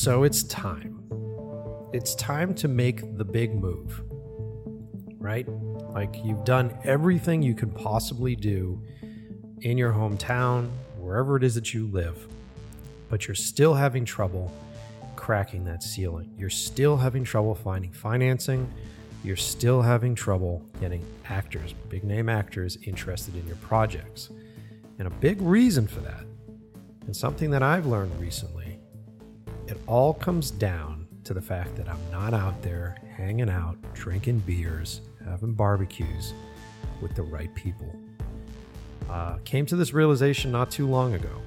So it's time. It's time to make the big move, right? Like you've done everything you can possibly do in your hometown, wherever it is that you live, but you're still having trouble cracking that ceiling. You're still having trouble finding financing. You're still having trouble getting actors, big name actors, interested in your projects. And a big reason for that, and something that I've learned recently, it all comes down to the fact that I'm not out there hanging out, drinking beers, having barbecues with the right people. Uh, came to this realization not too long ago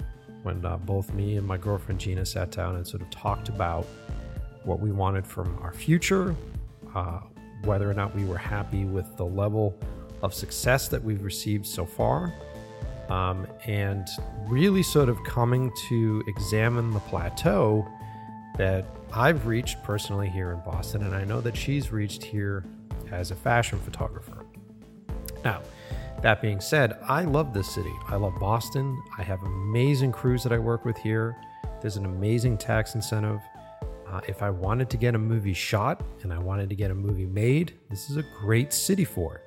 when uh, both me and my girlfriend Gina sat down and sort of talked about what we wanted from our future, uh, whether or not we were happy with the level of success that we've received so far, um, and really sort of coming to examine the plateau that I've reached personally here in Boston, and I know that she's reached here as a fashion photographer. Now, that being said, I love this city. I love Boston. I have amazing crews that I work with here. There's an amazing tax incentive. Uh, if I wanted to get a movie shot and I wanted to get a movie made, this is a great city for it.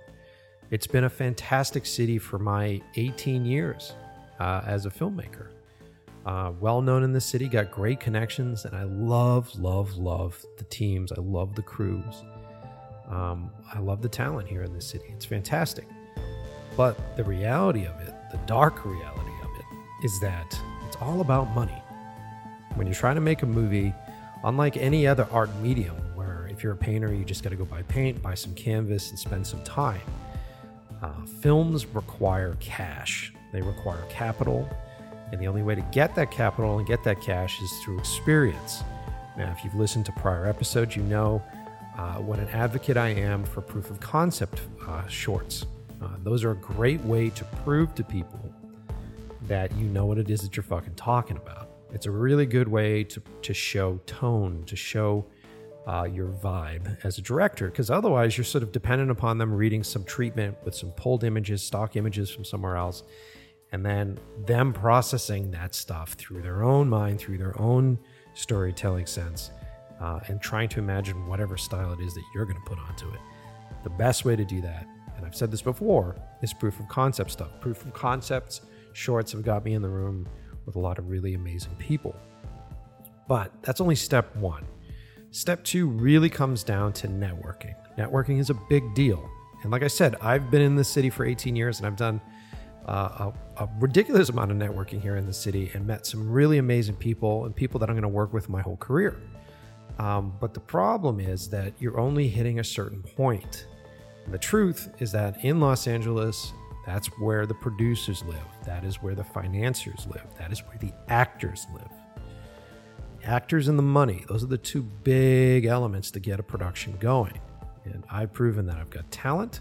It's been a fantastic city for my 18 years uh, as a filmmaker. Uh, well known in the city, got great connections, and I love, love, love the teams. I love the crews. Um, I love the talent here in the city. It's fantastic. But the reality of it, the dark reality of it, is that it's all about money. When you're trying to make a movie, unlike any other art medium, where if you're a painter, you just got to go buy paint, buy some canvas, and spend some time, uh, films require cash. They require capital. And the only way to get that capital and get that cash is through experience. Now, if you've listened to prior episodes, you know uh, what an advocate I am for proof of concept uh, shorts. Uh, those are a great way to prove to people that you know what it is that you're fucking talking about. It's a really good way to, to show tone, to show uh, your vibe as a director, because otherwise you're sort of dependent upon them reading some treatment with some pulled images, stock images from somewhere else, and then them processing that stuff through their own mind, through their own storytelling sense, uh, and trying to imagine whatever style it is that you're going to put onto it. The best way to do that and I've said this before, is proof of concept stuff. Proof of concepts shorts have got me in the room with a lot of really amazing people. But that's only step one. Step two really comes down to networking. Networking is a big deal. And like I said, I've been in the city for 18 years and I've done uh, a, a, ridiculous amount of networking here in the city and met some really amazing people and people that I'm going to work with my whole career. Um, but the problem is that you're only hitting a certain point. And the truth is that in Los Angeles, that's where the producers live. That is where the financiers live. That is where the actors live. Actors and the money, those are the two big elements to get a production going. And I've proven that I've got talent.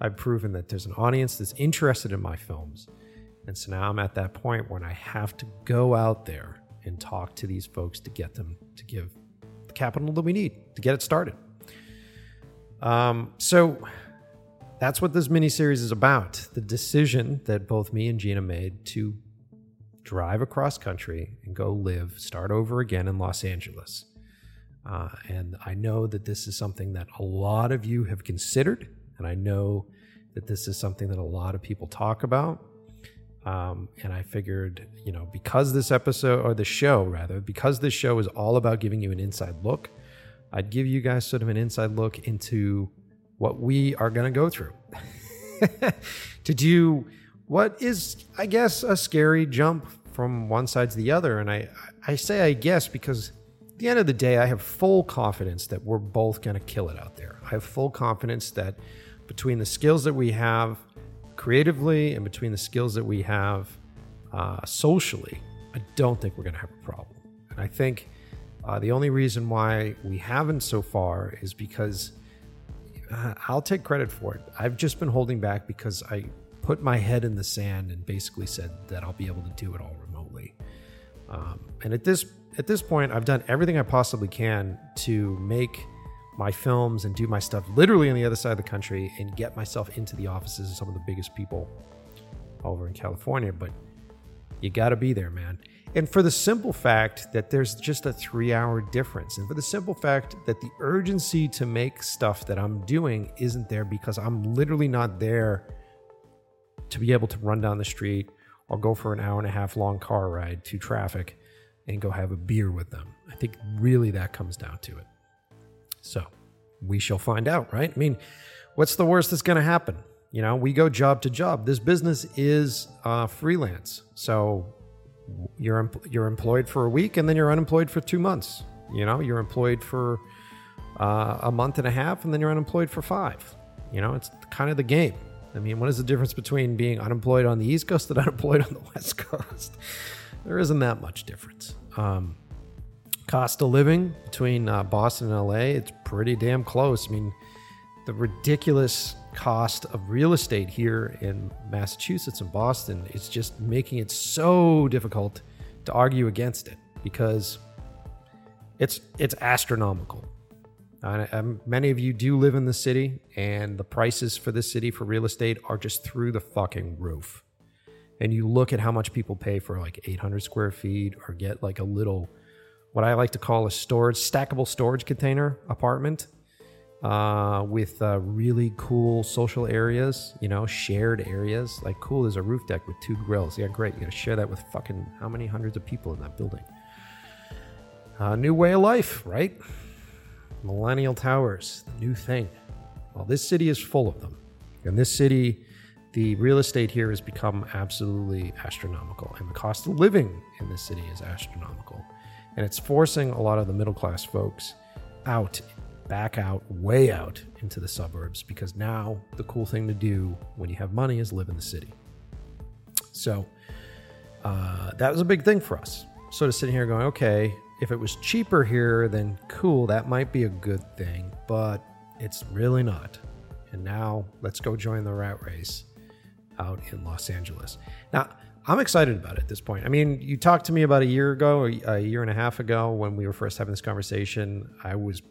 I've proven that there's an audience that's interested in my films. And so now I'm at that point when I have to go out there and talk to these folks to get them to give the capital that we need to get it started. Um, so that's what this miniseries is about. The decision that both me and Gina made to drive across country and go live, start over again in Los Angeles. Uh, and I know that this is something that a lot of you have considered, and I know that this is something that a lot of people talk about. Um, and I figured, you know, because this episode, or the show rather, because this show is all about giving you an inside look, I'd give you guys sort of an inside look into what we are going to go through. to do what is, I guess, a scary jump from one side to the other. And I, I say I guess because at the end of the day, I have full confidence that we're both going to kill it out there. I have full confidence that between the skills that we have creatively and between the skills that we have uh, socially, I don't think we're going to have a problem. And I think uh, the only reason why we haven't so far is because uh, I'll take credit for it. I've just been holding back because I put my head in the sand and basically said that I'll be able to do it all remotely. Um, and at this at this point, I've done everything I possibly can to make my films and do my stuff literally on the other side of the country and get myself into the offices of some of the biggest people over in California. But you got to be there, man. And for the simple fact that there's just a three hour difference. And for the simple fact that the urgency to make stuff that I'm doing isn't there because I'm literally not there to be able to run down the street or go for an hour and a half long car ride to traffic and go have a beer with them. I think really that comes down to it. So we shall find out, right? I mean, what's the worst that's going to happen? You know, we go job to job. This business is uh, freelance. So you're you're employed for a week and then you're unemployed for two months. You know, you're employed for uh, a month and a half and then you're unemployed for five. You know, it's kind of the game. I mean, what is the difference between being unemployed on the East Coast and unemployed on the West Coast? there isn't that much difference. Um, cost of living between uh, Boston and LA, it's pretty damn close. I mean, the ridiculous cost of real estate here in Massachusetts and Boston is just making it so difficult to argue against it because it's it's astronomical. And um, many of you do live in the city, and the prices for the city for real estate are just through the fucking roof. And you look at how much people pay for like 800 square feet or get like a little, what I like to call a storage, stackable storage container apartment uh, with uh, really cool social areas, you know, shared areas. Like, cool, there's a roof deck with two grills. Yeah, great. You gotta share that with fucking how many hundreds of people in that building? Uh, new way of life, right? Millennial towers, the new thing. Well, this city is full of them. And this city, the real estate here has become absolutely astronomical. And the cost of living in this city is astronomical. And it's forcing a lot of the middle class folks out back out, way out into the suburbs because now the cool thing to do when you have money is live in the city. So uh, that was a big thing for us. So to sit here going, okay, if it was cheaper here, then cool, that might be a good thing, but it's really not. And now let's go join the rat race out in Los Angeles. Now, I'm excited about it at this point. I mean, you talked to me about a year ago, a year and a half ago, when we were first having this conversation. I was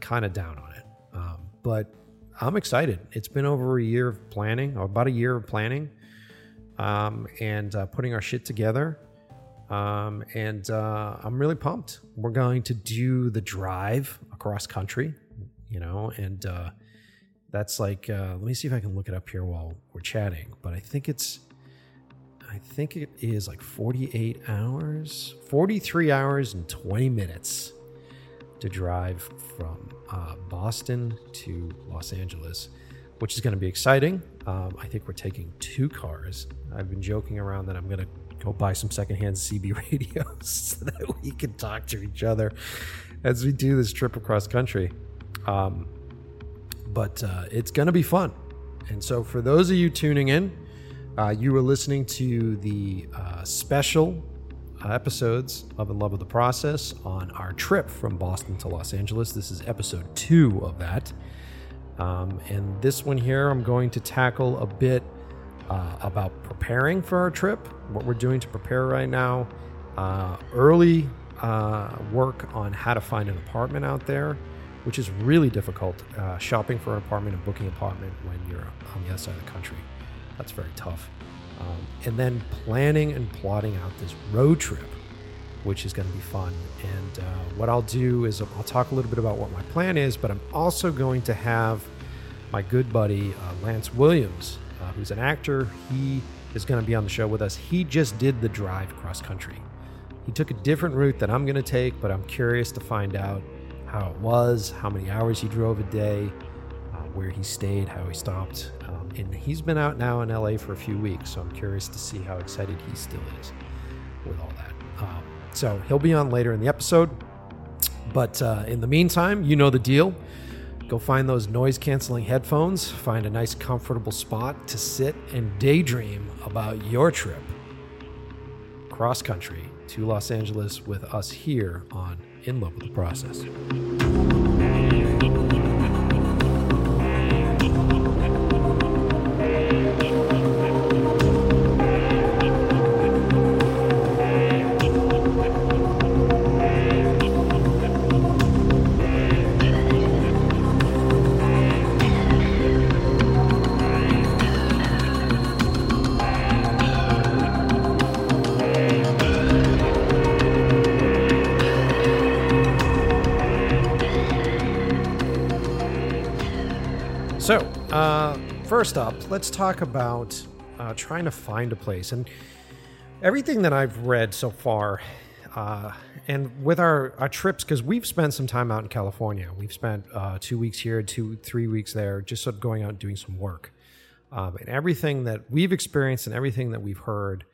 kind of down on it. Um, but I'm excited. It's been over a year of planning, or about a year of planning, um, and uh, putting our shit together. Um, and uh, I'm really pumped. We're going to do the drive across country, you know, and uh, that's like, uh, let me see if I can look it up here while we're chatting. But I think it's, I think it is like 48 hours, 43 hours and 20 minutes to drive from uh, Boston to Los Angeles, which is going to be exciting. Um, I think we're taking two cars. I've been joking around that I'm going to go buy some secondhand CB radios so that we can talk to each other as we do this trip across country. Um, but uh, it's going to be fun. And so, for those of you tuning in, uh, you were listening to the uh, special episodes of In Love with the Process on our trip from Boston to Los Angeles. This is episode two of that. Um, and this one here, I'm going to tackle a bit uh, about preparing for our trip, what we're doing to prepare right now, uh, early uh, work on how to find an apartment out there, which is really difficult. Uh, shopping for an apartment and booking an apartment when you're on the other side of the country. That's very tough. Um, and then planning and plotting out this road trip, which is going to be fun. And uh, what I'll do is I'll talk a little bit about what my plan is, but I'm also going to have my good buddy uh, Lance Williams, uh, who's an actor. He is going to be on the show with us. He just did the drive cross country. He took a different route that I'm going to take, but I'm curious to find out how it was, how many hours he drove a day, uh, where he stayed, how he stopped, and he's been out now in LA for a few weeks, so I'm curious to see how excited he still is with all that. Um, so he'll be on later in the episode. But uh, in the meantime, you know the deal. Go find those noise canceling headphones, find a nice, comfortable spot to sit and daydream about your trip cross country to Los Angeles with us here on In Love with the Process. First up, let's talk about uh, trying to find a place. And everything that I've read so far, uh, and with our, our trips, because we've spent some time out in California. We've spent uh, two weeks here, two, three weeks there, just sort of going out and doing some work. Um, and everything that we've experienced and everything that we've heard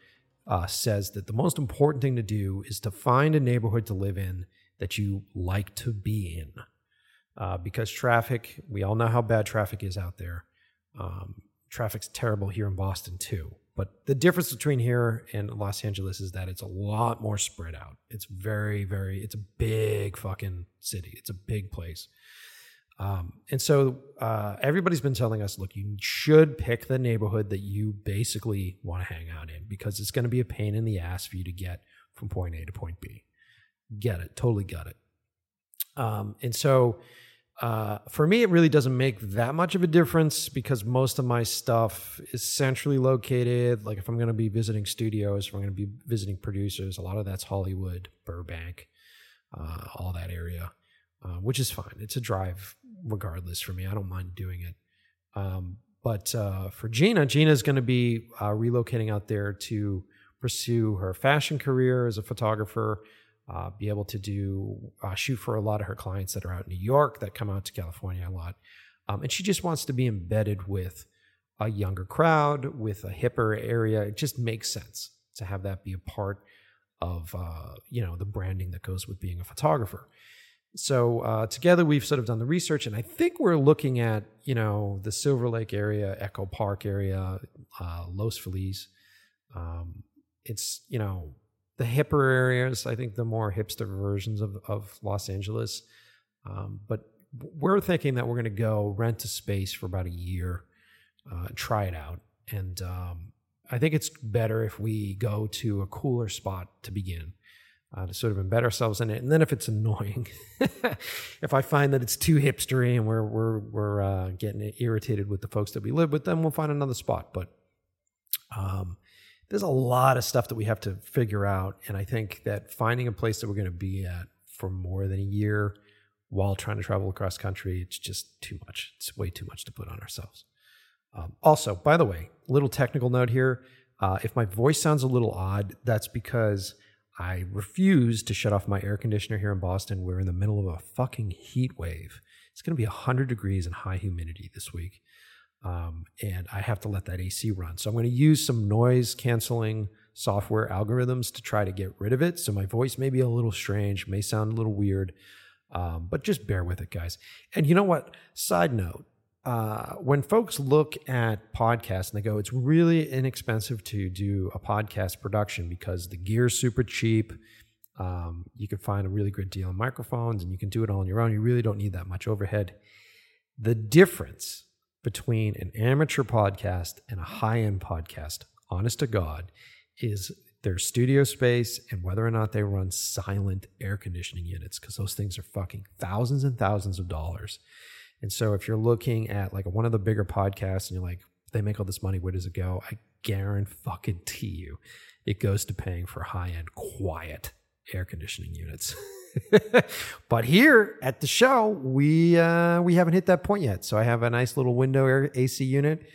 uh, says that the most important thing to do is to find a neighborhood to live in that you like to be in uh, because traffic, we all know how bad traffic is out there. Um, traffic's terrible here in Boston too. But the difference between here and Los Angeles is that it's a lot more spread out. It's very, very, it's a big fucking city. It's a big place. Um, and so uh, everybody's been telling us, look, you should pick the neighborhood that you basically want to hang out in because it's going to be a pain in the ass for you to get from point A to point B. Get it, totally got it. Um, and so uh, for me, it really doesn't make that much of a difference because most of my stuff is centrally located. Like if I'm going to be visiting studios, if I'm going to be visiting producers, a lot of that's Hollywood, Burbank, uh, all that area, uh, which is fine. It's a drive regardless for me. I don't mind doing it. Um, but uh, for Gina, Gina's going to be uh, relocating out there to pursue her fashion career as a photographer uh, be able to do uh, shoot for a lot of her clients that are out in New York that come out to California a lot. Um, and she just wants to be embedded with a younger crowd, with a hipper area. It just makes sense to have that be a part of uh, you know the branding that goes with being a photographer. So uh, together we've sort of done the research, and I think we're looking at you know the Silver Lake area, Echo Park area, uh, Los Feliz. Um, it's you know the hipper areas. I think the more hipster versions of, of Los Angeles. Um, but we're thinking that we're going to go rent a space for about a year, uh, try it out. And um, I think it's better if we go to a cooler spot to begin. Uh, to sort of embed ourselves in it, and then if it's annoying, if I find that it's too hipstery and we're we're we're uh, getting irritated with the folks that we live with, then we'll find another spot. But um, there's a lot of stuff that we have to figure out. And I think that finding a place that we're going to be at for more than a year while trying to travel across country, it's just too much. It's way too much to put on ourselves. Um, also, by the way, little technical note here. Uh, if my voice sounds a little odd, that's because I refuse to shut off my air conditioner here in Boston. We're in the middle of a fucking heat wave. It's going to be 100 degrees and high humidity this week um, and I have to let that AC run. So I'm going to use some noise canceling software algorithms to try to get rid of it. So my voice may be a little strange, may sound a little weird, um, but just bear with it, guys. And you know what? Side note. Uh, when folks look at podcasts and they go, it's really inexpensive to do a podcast production because the gear's super cheap. Um, you can find a really good deal on microphones and you can do it all on your own. You really don't need that much overhead. The difference between an amateur podcast and a high end podcast, honest to God, is their studio space and whether or not they run silent air conditioning units, because those things are fucking thousands and thousands of dollars. And so if you're looking at like one of the bigger podcasts and you're like, they make all this money, where does it go? I guarantee you it goes to paying for high end, quiet air conditioning units. but here at the show, we uh, we haven't hit that point yet. So I have a nice little window air AC unit.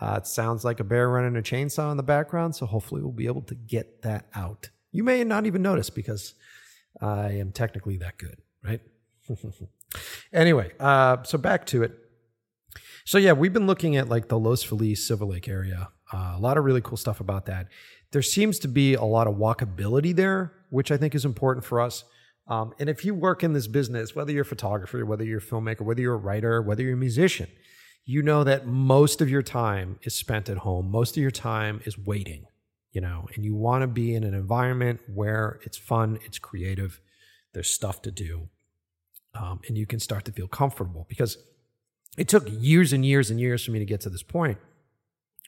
Uh, it sounds like a bear running a chainsaw in the background. So hopefully we'll be able to get that out. You may not even notice because I am technically that good, right? anyway, uh, so back to it. So yeah, we've been looking at like the Los Feliz Silver Lake area. Uh, a lot of really cool stuff about that. There seems to be a lot of walkability there, which I think is important for us. Um, and if you work in this business, whether you're a photographer, whether you're a filmmaker, whether you're a writer, whether you're a musician, you know that most of your time is spent at home. Most of your time is waiting, you know, and you want to be in an environment where it's fun, it's creative, there's stuff to do, um, and you can start to feel comfortable because it took years and years and years for me to get to this point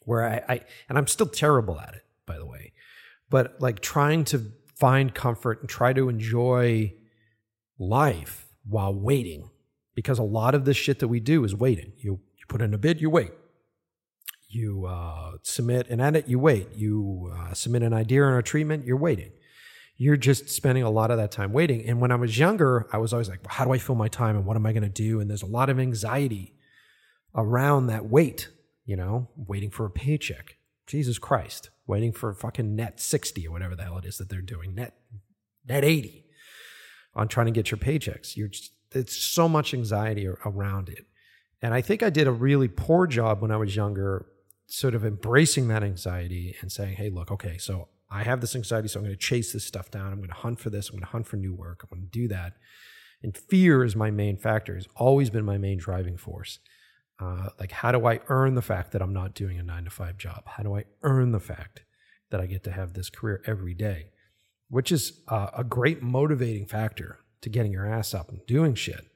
where I, I and I'm still terrible at it, by the way, but like trying to find comfort and try to enjoy life while waiting because a lot of the shit that we do is waiting. You, you put in a bid, you wait. You uh, submit an edit, you wait. You uh, submit an idea or a treatment, you're waiting. You're just spending a lot of that time waiting. And when I was younger, I was always like, well, how do I fill my time and what am I going to do? And there's a lot of anxiety around that wait, you know, waiting for a paycheck. Jesus Christ, waiting for fucking net 60 or whatever the hell it is that they're doing, net net 80 on trying to get your paychecks. You're just, it's so much anxiety around it. And I think I did a really poor job when I was younger, sort of embracing that anxiety and saying, hey, look, okay, so I have this anxiety, so I'm going to chase this stuff down. I'm going to hunt for this. I'm going to hunt for new work. I'm going to do that. And fear is my main factor, has always been my main driving force. Uh, like, how do I earn the fact that I'm not doing a nine to five job? How do I earn the fact that I get to have this career every day? Which is uh, a great motivating factor to getting your ass up and doing shit.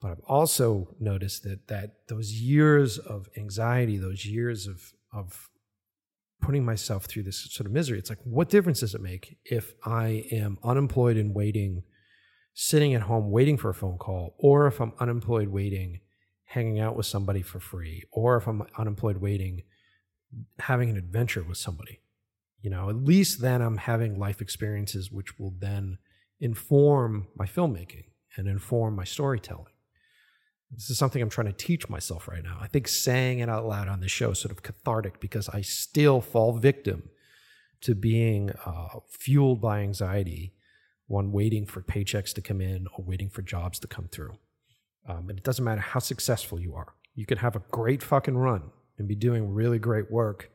But I've also noticed that that those years of anxiety, those years of of putting myself through this sort of misery, it's like, what difference does it make if I am unemployed and waiting, sitting at home waiting for a phone call, or if I'm unemployed waiting, hanging out with somebody for free, or if I'm unemployed waiting, having an adventure with somebody? You know, at least then I'm having life experiences which will then inform my filmmaking and inform my storytelling. This is something I'm trying to teach myself right now. I think saying it out loud on the show is sort of cathartic because I still fall victim to being uh, fueled by anxiety when waiting for paychecks to come in or waiting for jobs to come through. Um, and it doesn't matter how successful you are. You could have a great fucking run and be doing really great work,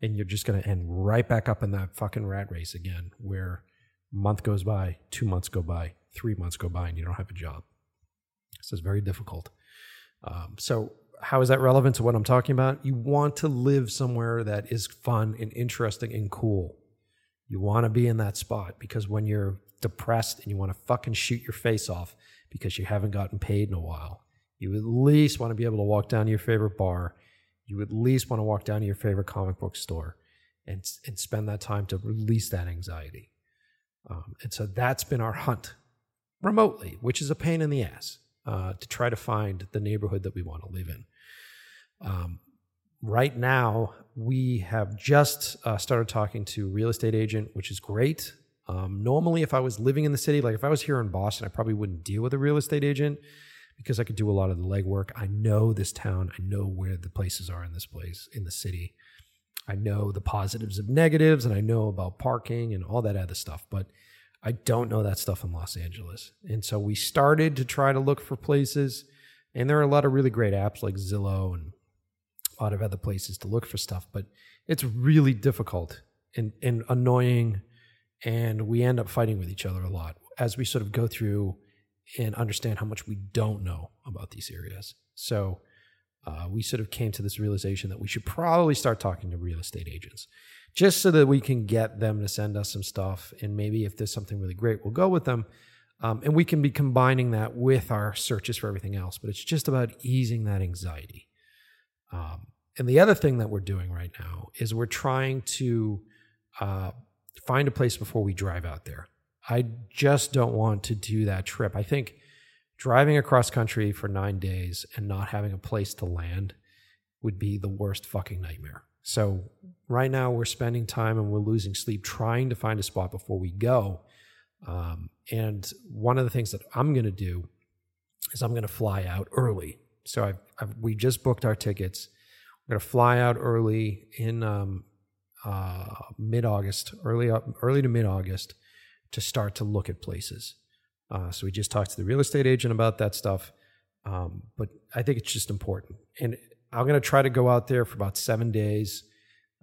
and you're just going to end right back up in that fucking rat race again, where month goes by, two months go by, three months go by, and you don't have a job. So it's very difficult. Um, so, how is that relevant to what I'm talking about? You want to live somewhere that is fun and interesting and cool. You want to be in that spot because when you're depressed and you want to fucking shoot your face off because you haven't gotten paid in a while, you at least want to be able to walk down to your favorite bar. You at least want to walk down to your favorite comic book store and, and spend that time to release that anxiety. Um, and so that's been our hunt remotely, which is a pain in the ass uh, to try to find the neighborhood that we want to live in. Um, right now, we have just uh, started talking to real estate agent, which is great. Um, normally, if I was living in the city, like if I was here in Boston, I probably wouldn't deal with a real estate agent because I could do a lot of the legwork. I know this town. I know where the places are in this place, in the city. I know the positives and negatives, and I know about parking and all that other stuff. But I don't know that stuff in Los Angeles. And so we started to try to look for places. And there are a lot of really great apps like Zillow and a lot of other places to look for stuff, but it's really difficult and, and annoying. And we end up fighting with each other a lot as we sort of go through and understand how much we don't know about these areas. So uh, we sort of came to this realization that we should probably start talking to real estate agents just so that we can get them to send us some stuff. And maybe if there's something really great, we'll go with them. Um, and we can be combining that with our searches for everything else. But it's just about easing that anxiety. Um, and the other thing that we're doing right now is we're trying to uh, find a place before we drive out there. I just don't want to do that trip. I think driving across country for nine days and not having a place to land would be the worst fucking nightmare. So right now we're spending time and we're losing sleep trying to find a spot before we go. Um, and one of the things that I'm going to do is I'm going to fly out early. So I've, I've, we just booked our tickets. We're going to fly out early in um, uh, mid August, early early to mid August, to start to look at places. Uh, so we just talked to the real estate agent about that stuff. Um, but I think it's just important. And I'm going to try to go out there for about seven days,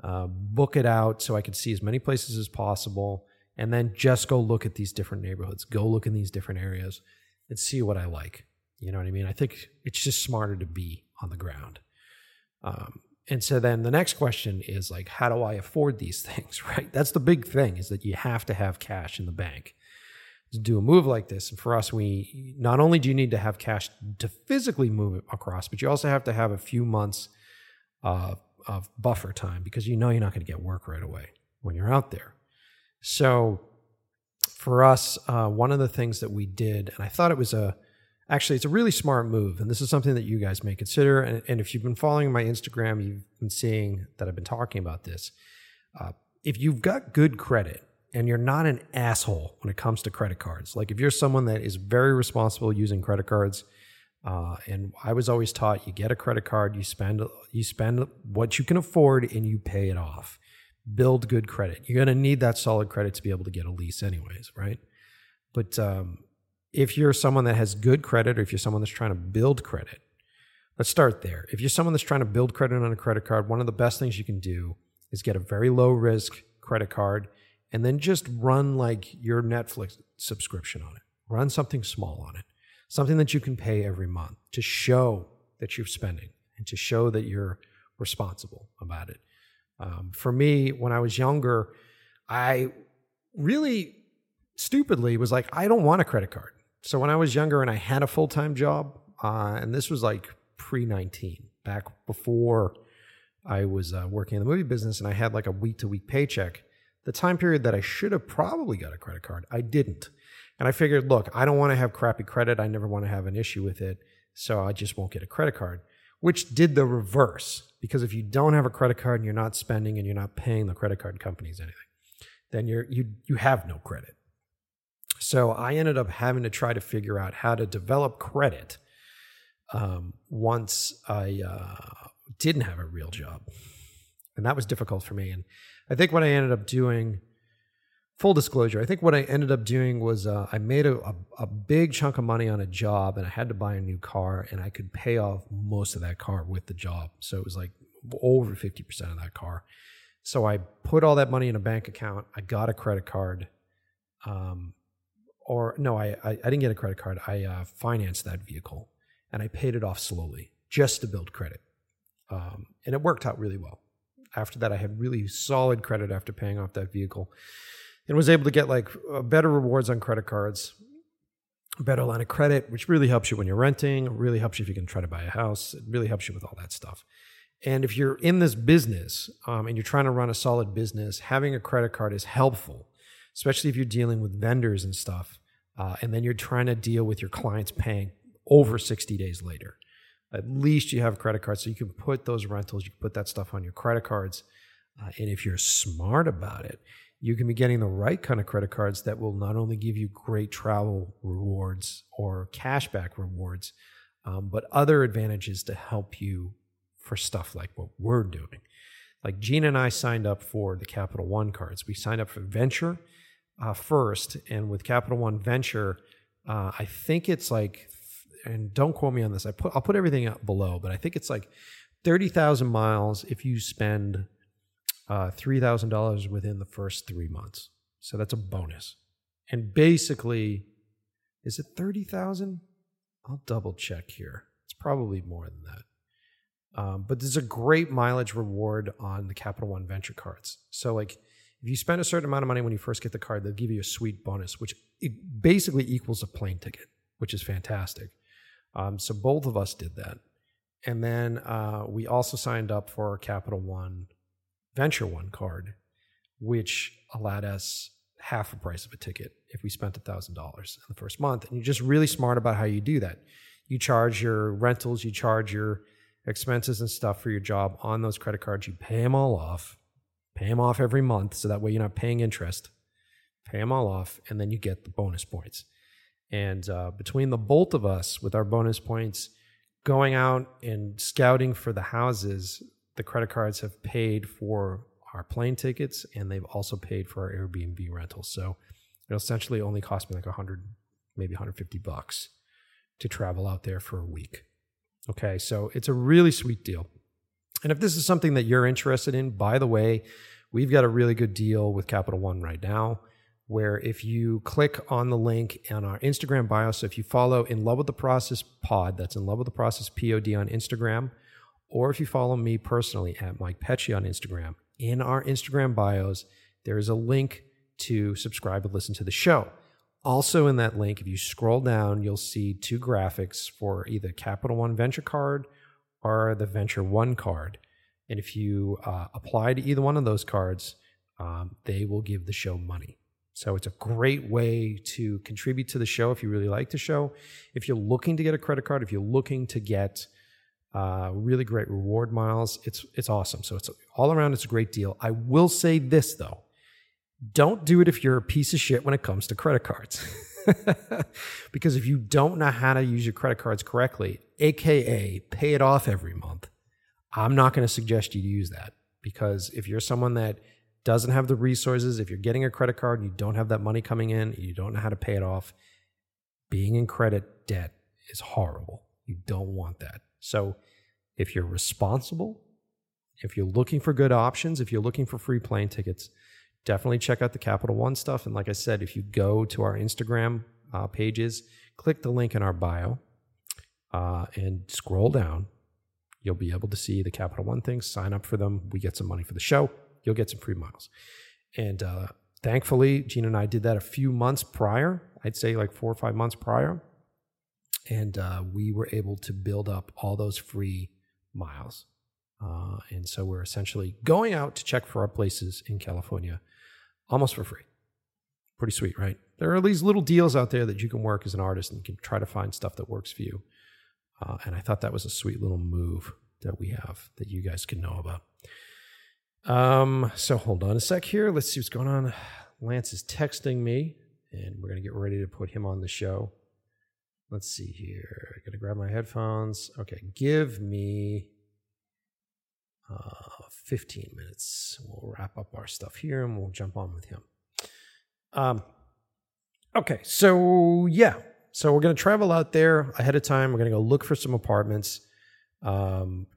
uh, book it out so I can see as many places as possible, and then just go look at these different neighborhoods, go look in these different areas, and see what I like. You know what I mean? I think it's just smarter to be on the ground. Um, and so then the next question is like, how do I afford these things? Right? That's the big thing is that you have to have cash in the bank to do a move like this. And for us, we not only do you need to have cash to physically move it across, but you also have to have a few months uh, of buffer time because you know you're not going to get work right away when you're out there. So for us, uh, one of the things that we did, and I thought it was a actually it's a really smart move, and this is something that you guys may consider. And, and if you've been following my Instagram, you've been seeing that I've been talking about this. Uh, if you've got good credit and you're not an asshole when it comes to credit cards. Like if you're someone that is very responsible using credit cards, Uh, and I was always taught you get a credit card, you spend you spend what you can afford, and you pay it off. Build good credit. You're going to need that solid credit to be able to get a lease, anyways, right? But um, if you're someone that has good credit, or if you're someone that's trying to build credit, let's start there. If you're someone that's trying to build credit on a credit card, one of the best things you can do is get a very low risk credit card and then just run like your Netflix subscription on it. Run something small on it something that you can pay every month to show that you're spending and to show that you're responsible about it. Um, for me, when I was younger, I really stupidly was like, I don't want a credit card. So when I was younger and I had a full time job, uh, and this was like pre 19, back before I was uh, working in the movie business and I had like a week to week paycheck, the time period that I should have probably got a credit card, I didn't. And I figured, look, I don't want to have crappy credit. I never want to have an issue with it. So I just won't get a credit card, which did the reverse. Because if you don't have a credit card and you're not spending and you're not paying the credit card companies anything, then you're, you, you have no credit. So I ended up having to try to figure out how to develop credit um, once I uh, didn't have a real job. And that was difficult for me. And I think what I ended up doing full disclosure, I think what I ended up doing was uh, I made a, a, a, big chunk of money on a job and I had to buy a new car and I could pay off most of that car with the job. So it was like over 50% of that car. So I put all that money in a bank account. I got a credit card. Um, or no, I, I, I, didn't get a credit card. I uh, financed that vehicle and I paid it off slowly just to build credit. Um, and it worked out really well. After that, I had really solid credit after paying off that vehicle and was able to get like uh, better rewards on credit cards, better line of credit, which really helps you when you're renting, really helps you if you can try to buy a house, it really helps you with all that stuff. And if you're in this business um, and you're trying to run a solid business, having a credit card is helpful, especially if you're dealing with vendors and stuff. Uh, and then you're trying to deal with your clients paying over 60 days later. At least you have credit card so you can put those rentals, you can put that stuff on your credit cards. Uh, and if you're smart about it, you can be getting the right kind of credit cards that will not only give you great travel rewards or cashback rewards, um, but other advantages to help you for stuff like what we're doing. Like Gina and I signed up for the Capital One cards. We signed up for Venture uh, first, and with Capital One Venture, uh, I think it's like, and don't quote me on this. I put I'll put everything up below, but I think it's like thirty thousand miles if you spend uh, $3,000 within the first three months. So that's a bonus. And basically, is it 30,000? I'll double check here. It's probably more than that. Um, but there's a great mileage reward on the Capital One Venture cards. So, like, if you spend a certain amount of money when you first get the card, they'll give you a sweet bonus, which basically equals a plane ticket, which is fantastic. Um, so, both of us did that. And then uh, we also signed up for Capital One Venture One card, which allowed us half the price of a ticket if we spent $1,000 in the first month. And you're just really smart about how you do that. You charge your rentals, you charge your expenses and stuff for your job on those credit cards. You pay them all off, pay them off every month so that way you're not paying interest. Pay them all off, and then you get the bonus points. And uh, between the both of us with our bonus points, going out and scouting for the houses the credit cards have paid for our plane tickets and they've also paid for our Airbnb rentals. So it essentially only cost me like 100, maybe 150 bucks to travel out there for a week. Okay, so it's a really sweet deal. And if this is something that you're interested in, by the way, we've got a really good deal with Capital One right now. Where if you click on the link on our Instagram bio, so if you follow In Love with the Process Pod, that's In Love with the Process POD on Instagram, or if you follow me personally at Mike Pecci on Instagram, in our Instagram bios, there is a link to subscribe and listen to the show. Also, in that link, if you scroll down, you'll see two graphics for either Capital One Venture card or the Venture One card. And if you uh, apply to either one of those cards, um, they will give the show money. So it's a great way to contribute to the show if you really like the show. If you're looking to get a credit card, if you're looking to get uh, really great reward miles. It's it's awesome. So it's all around. It's a great deal. I will say this though, don't do it if you're a piece of shit when it comes to credit cards. because if you don't know how to use your credit cards correctly, aka pay it off every month, I'm not going to suggest you use that because if you're someone that doesn't have the resources, if you're getting a credit card and you don't have that money coming in, you don't know how to pay it off, being in credit debt is horrible. You don't want that. So if you're responsible, if you're looking for good options, if you're looking for free plane tickets, definitely check out the Capital One stuff. And like I said, if you go to our Instagram uh, pages, click the link in our bio uh, and scroll down. You'll be able to see the Capital One things. Sign up for them. We get some money for the show. You'll get some free miles. And uh, thankfully, Gina and I did that a few months prior. I'd say like four or five months prior. And uh, we were able to build up all those free miles. Uh, and so we're essentially going out to check for our places in California almost for free. Pretty sweet, right? There are these little deals out there that you can work as an artist and you can try to find stuff that works for you. Uh, and I thought that was a sweet little move that we have that you guys can know about. Um, so hold on a sec here. Let's see what's going on. Lance is texting me, and we're gonna get ready to put him on the show. Let's see here. I gotta grab my headphones. Okay, give me uh, 15 minutes. We'll wrap up our stuff here and we'll jump on with him. Um, okay, so yeah, so we're going to travel out there ahead of time. We're going to go look for some apartments. Um,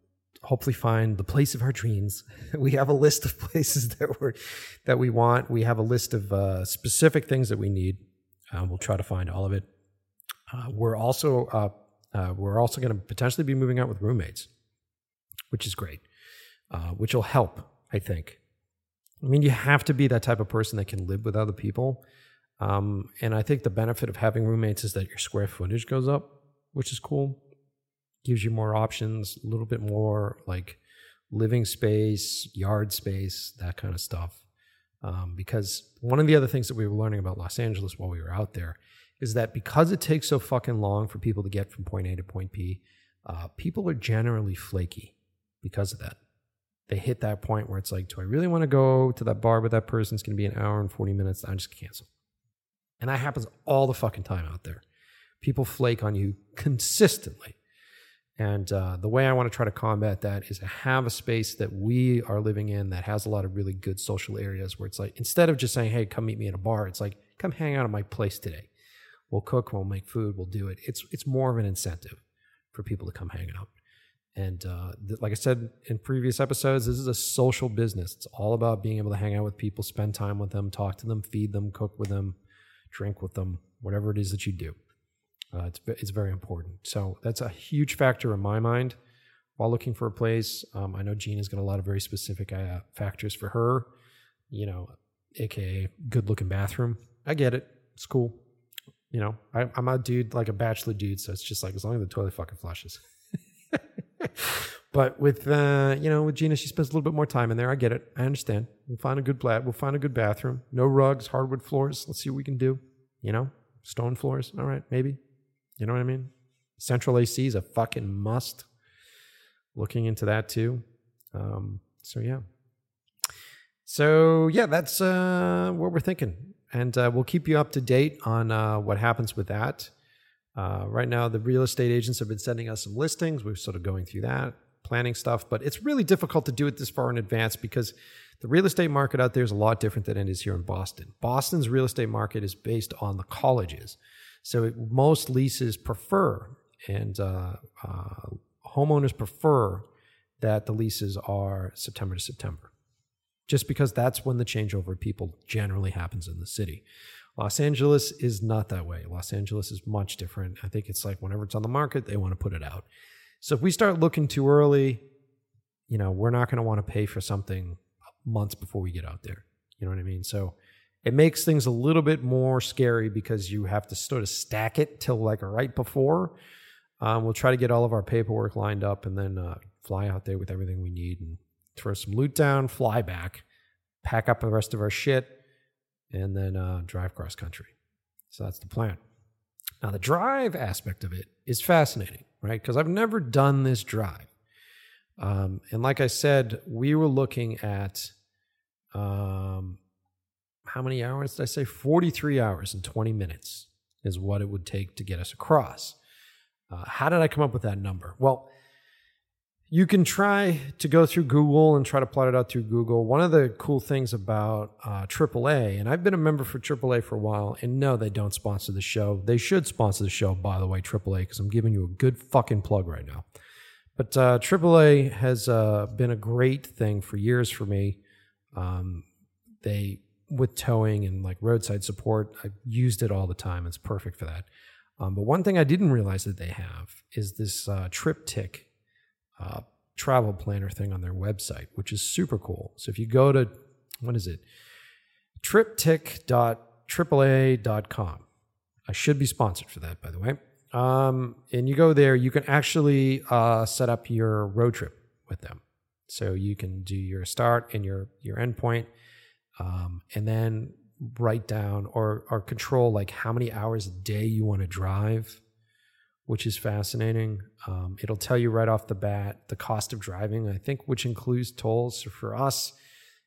hopefully find the place of our dreams. we have a list of places that we that we want. We have a list of uh, specific things that we need. Um, we'll try to find all of it. Uh, we're also uh, uh we're also going to potentially be moving out with roommates, which is great uh, which will help, I think. I mean, you have to be that type of person that can live with other people. Um, and I think the benefit of having roommates is that your square footage goes up, which is cool. Gives you more options, a little bit more like living space, yard space, that kind of stuff. Um, because one of the other things that we were learning about Los Angeles while we were out there is that because it takes so fucking long for people to get from point A to point B, uh, people are generally flaky because of that they hit that point where it's like, do I really want to go to that bar with that person? It's going to be an hour and 40 minutes. I just cancel. And that happens all the fucking time out there. People flake on you consistently. And uh, the way I want to try to combat that is to have a space that we are living in that has a lot of really good social areas where it's like, instead of just saying, hey, come meet me in a bar, it's like, come hang out at my place today. We'll cook, we'll make food, we'll do it. It's, it's more of an incentive for people to come hang out. And uh, th- like I said in previous episodes, this is a social business. It's all about being able to hang out with people, spend time with them, talk to them, feed them, cook with them, drink with them, whatever it is that you do. Uh, it's it's very important. So that's a huge factor in my mind while looking for a place. Um, I know Gina's got a lot of very specific uh, factors for her. You know, aka good looking bathroom. I get it. It's cool. You know, I, I'm a dude like a bachelor dude, so it's just like as long as the toilet fucking flushes. But with uh, you know, with Gina, she spends a little bit more time in there. I get it. I understand. We'll find a good blat. We'll find a good bathroom. No rugs, hardwood floors. Let's see what we can do. You know, stone floors. All right, maybe. You know what I mean? Central AC is a fucking must. Looking into that too. Um, so yeah. So yeah, that's uh, what we're thinking, and uh, we'll keep you up to date on uh, what happens with that. Uh, right now, the real estate agents have been sending us some listings. We're sort of going through that, planning stuff, but it's really difficult to do it this far in advance because the real estate market out there is a lot different than it is here in Boston. Boston's real estate market is based on the colleges. So it, most leases prefer and uh, uh, homeowners prefer that the leases are September to September, just because that's when the changeover of people generally happens in the city. Los Angeles is not that way. Los Angeles is much different. I think it's like whenever it's on the market, they want to put it out. So if we start looking too early, you know, we're not going to want to pay for something months before we get out there. You know what I mean? So it makes things a little bit more scary because you have to sort of stack it till like right before. Um, we'll try to get all of our paperwork lined up and then uh, fly out there with everything we need and throw some loot down, fly back, pack up the rest of our shit, and then uh, drive cross country. So that's the plan. Now, the drive aspect of it is fascinating, right? Because I've never done this drive. Um, and like I said, we were looking at um, how many hours did I say? 43 hours and 20 minutes is what it would take to get us across. Uh, how did I come up with that number? Well, you can try to go through Google and try to plot it out through Google. One of the cool things about uh, AAA, and I've been a member for AAA for a while, and no, they don't sponsor the show. They should sponsor the show, by the way, AAA, because I'm giving you a good fucking plug right now. But uh, AAA has uh, been a great thing for years for me. Um, they with towing and like roadside support, I've used it all the time. It's perfect for that. Um, but one thing I didn't realize that they have is this uh, TripTik uh, travel planner thing on their website, which is super cool. So if you go to, what is it? triptik.aaa.com. I should be sponsored for that, by the way. Um, and you go there, you can actually uh, set up your road trip with them. So you can do your start and your your endpoint, um, and then write down or or control like how many hours a day you want to drive which is fascinating. Um, it'll tell you right off the bat the cost of driving, I think, which includes tolls. So for us,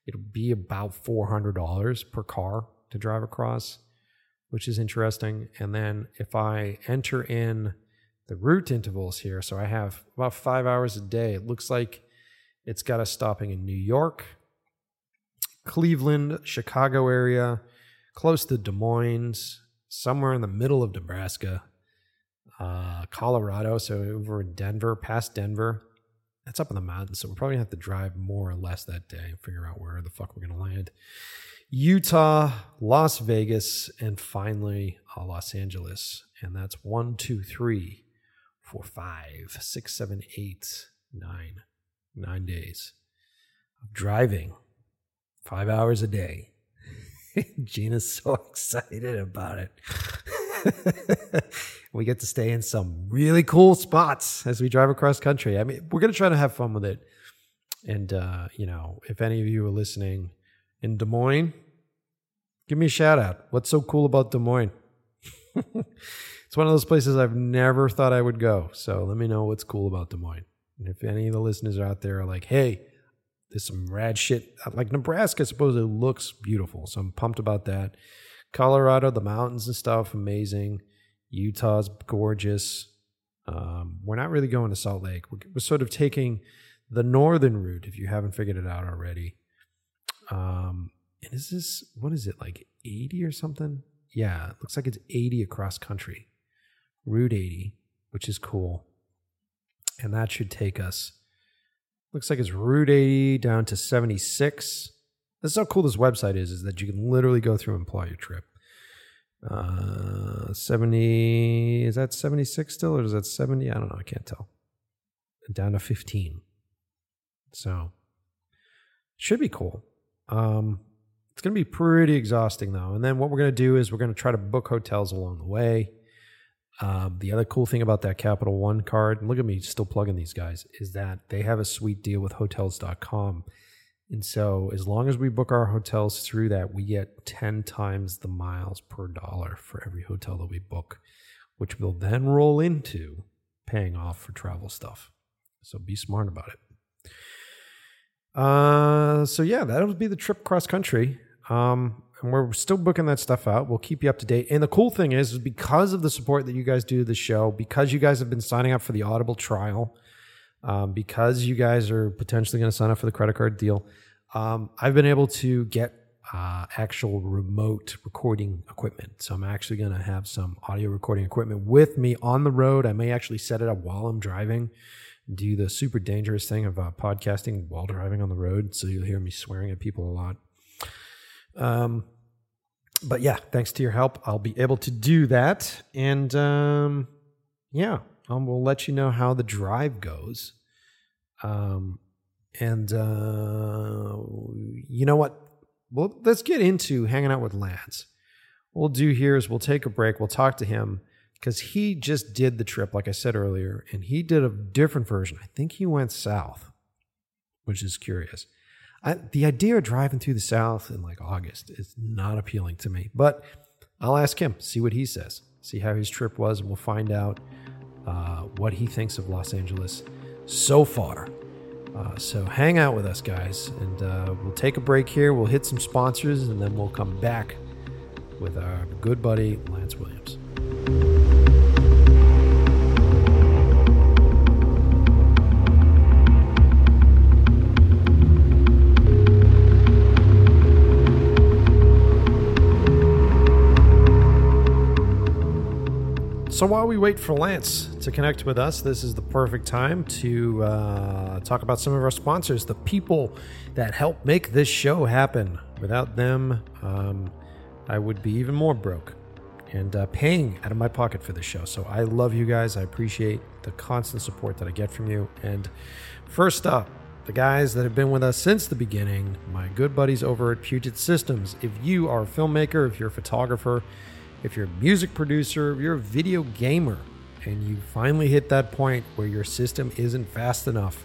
it'll be about $400 per car to drive across, which is interesting. And then if I enter in the route intervals here, so I have about five hours a day, it looks like it's got us stopping in New York, Cleveland, Chicago area, close to Des Moines, somewhere in the middle of Nebraska uh, Colorado, so over Denver, past Denver. That's up in the mountains, so we're probably gonna have to drive more or less that day and figure out where the fuck we're gonna land. Utah, Las Vegas, and finally uh, Los Angeles. And that's one, two, three, four, five, six, seven, eight, nine, nine days of driving, five hours a day. Gina's so excited about it. we get to stay in some really cool spots as we drive across country. I mean, we're going to try to have fun with it. And, uh, you know, if any of you are listening in Des Moines, give me a shout out. What's so cool about Des Moines? it's one of those places I've never thought I would go. So let me know what's cool about Des Moines. And if any of the listeners out there are like, hey, there's some rad shit, like Nebraska, I suppose it looks beautiful. So I'm pumped about that. Colorado, the mountains and stuff, amazing. Utah's gorgeous. Um, we're not really going to Salt Lake. We're, we're, sort of taking the northern route, if you haven't figured it out already. Um, and is this, what is it, like 80 or something? Yeah, it looks like it's 80 across country. Route 80, which is cool. And that should take us, looks like it's Route 80 down to 76. This is how cool this website is, is that you can literally go through and plot your trip. Uh, 70, is that 76 still, or is that 70? I don't know. I can't tell. Down to 15. So, should be cool. Um, it's going to be pretty exhausting, though. And then what we're going to do is we're going to try to book hotels along the way. Um, the other cool thing about that Capital One card, and look at me still plugging these guys, is that they have a sweet deal with hotels.com and so, as long as we book our hotels through that, we get 10 times the miles per dollar for every hotel that we book, which will then roll into paying off for travel stuff. So, be smart about it. Uh, so, yeah, that'll be the trip cross country. Um, and we're still booking that stuff out. We'll keep you up to date. And the cool thing is, is because of the support that you guys do to the show, because you guys have been signing up for the Audible trial, um, because you guys are potentially going to sign up for the credit card deal, um, I've been able to get uh, actual remote recording equipment. So I'm actually going to have some audio recording equipment with me on the road. I may actually set it up while I'm driving, do the super dangerous thing of uh, podcasting while driving on the road. So you'll hear me swearing at people a lot. Um, but yeah, thanks to your help, I'll be able to do that. And um, yeah, um, we'll let you know how the drive goes. Um, and uh, you know what? Well, let's get into hanging out with Lance. What we'll do here is we'll take a break. We'll talk to him because he just did the trip, like I said earlier, and he did a different version. I think he went south, which is curious. I, the idea of driving through the South in like August is not appealing to me, but I'll ask him, see what he says, see how his trip was, and we'll find out uh, what he thinks of Los Angeles so far. Uh, so hang out with us, guys, and uh, we'll take a break here. We'll hit some sponsors, and then we'll come back with our good buddy Lance Williams. So while we wait for Lance to connect with us, this is the perfect time to uh, talk about some of our sponsors, the people that help make this show happen. Without them, um, I would be even more broke and uh, paying out of my pocket for this show. So I love you guys. I appreciate the constant support that I get from you. And first up, the guys that have been with us since the beginning, my good buddies over at Puget Systems. If you are a filmmaker, if you're a photographer, if you're a music producer, if you're a video gamer, and you finally hit that point where your system isn't fast enough,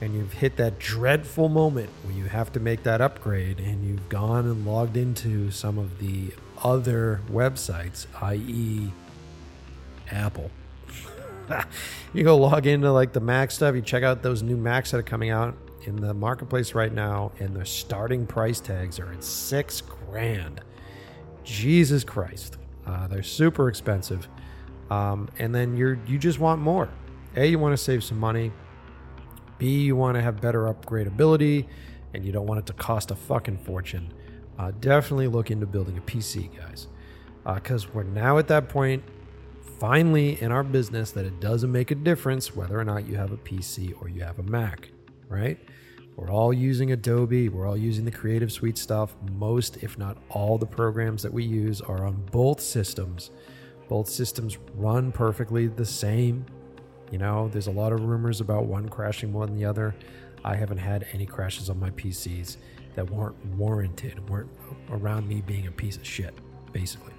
and you've hit that dreadful moment where you have to make that upgrade, and you've gone and logged into some of the other websites, i.e., Apple. you go log into like the Mac stuff, you check out those new Macs that are coming out in the marketplace right now, and their starting price tags are at six grand. Jesus Christ, uh, they're super expensive. Um, and then you're you just want more. A, you want to save some money. B, you want to have better upgradability, and you don't want it to cost a fucking fortune. Uh, definitely look into building a PC, guys, because uh, we're now at that point, finally in our business, that it doesn't make a difference whether or not you have a PC or you have a Mac, right? We're all using Adobe. We're all using the Creative Suite stuff. Most, if not all, the programs that we use are on both systems. Both systems run perfectly the same. You know, there's a lot of rumors about one crashing more than the other. I haven't had any crashes on my PCs that weren't warranted, weren't around me being a piece of shit, basically.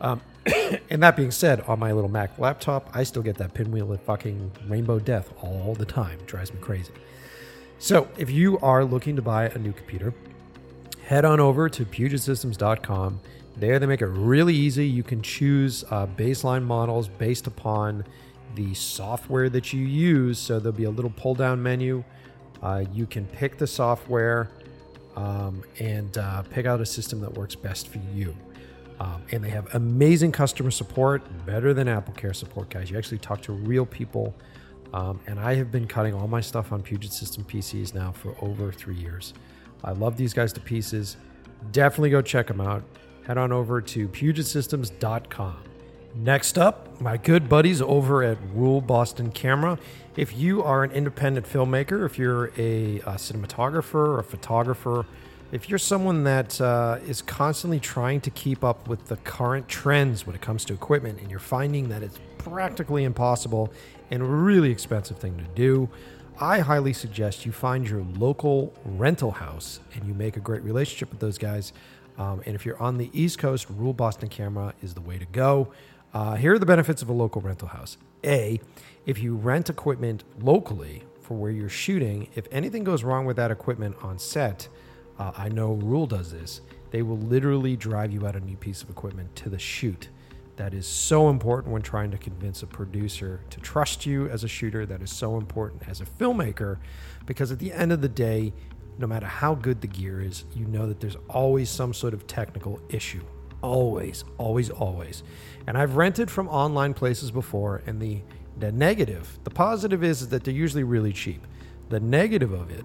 Um, and that being said, on my little Mac laptop, I still get that pinwheel of fucking Rainbow Death all the time. Drives me crazy. So, if you are looking to buy a new computer, head on over to PugetSystems.com. There, they make it really easy. You can choose uh, baseline models based upon the software that you use. So, there'll be a little pull down menu. Uh, you can pick the software um, and uh, pick out a system that works best for you. Um, and they have amazing customer support, better than Apple Care support, guys. You actually talk to real people um, and I have been cutting all my stuff on Puget System PCs now for over three years. I love these guys to pieces. Definitely go check them out. Head on over to PugetSystems.com. Next up, my good buddies over at Rule Boston Camera. If you are an independent filmmaker, if you're a, a cinematographer or a photographer, if you're someone that uh, is constantly trying to keep up with the current trends when it comes to equipment and you're finding that it's practically impossible and a really expensive thing to do, I highly suggest you find your local rental house and you make a great relationship with those guys. Um, and if you're on the East Coast, Rule Boston Camera is the way to go. Uh, here are the benefits of a local rental house. A, if you rent equipment locally for where you're shooting, if anything goes wrong with that equipment on set, uh, I know Rule does this. They will literally drive you out a new piece of equipment to the shoot that is so important when trying to convince a producer to trust you as a shooter. That is so important as a filmmaker because at the end of the day, no matter how good the gear is, you know that there's always some sort of technical issue. Always, always, always. And I've rented from online places before, and the, the negative, the positive is, that they're usually really cheap. The negative of it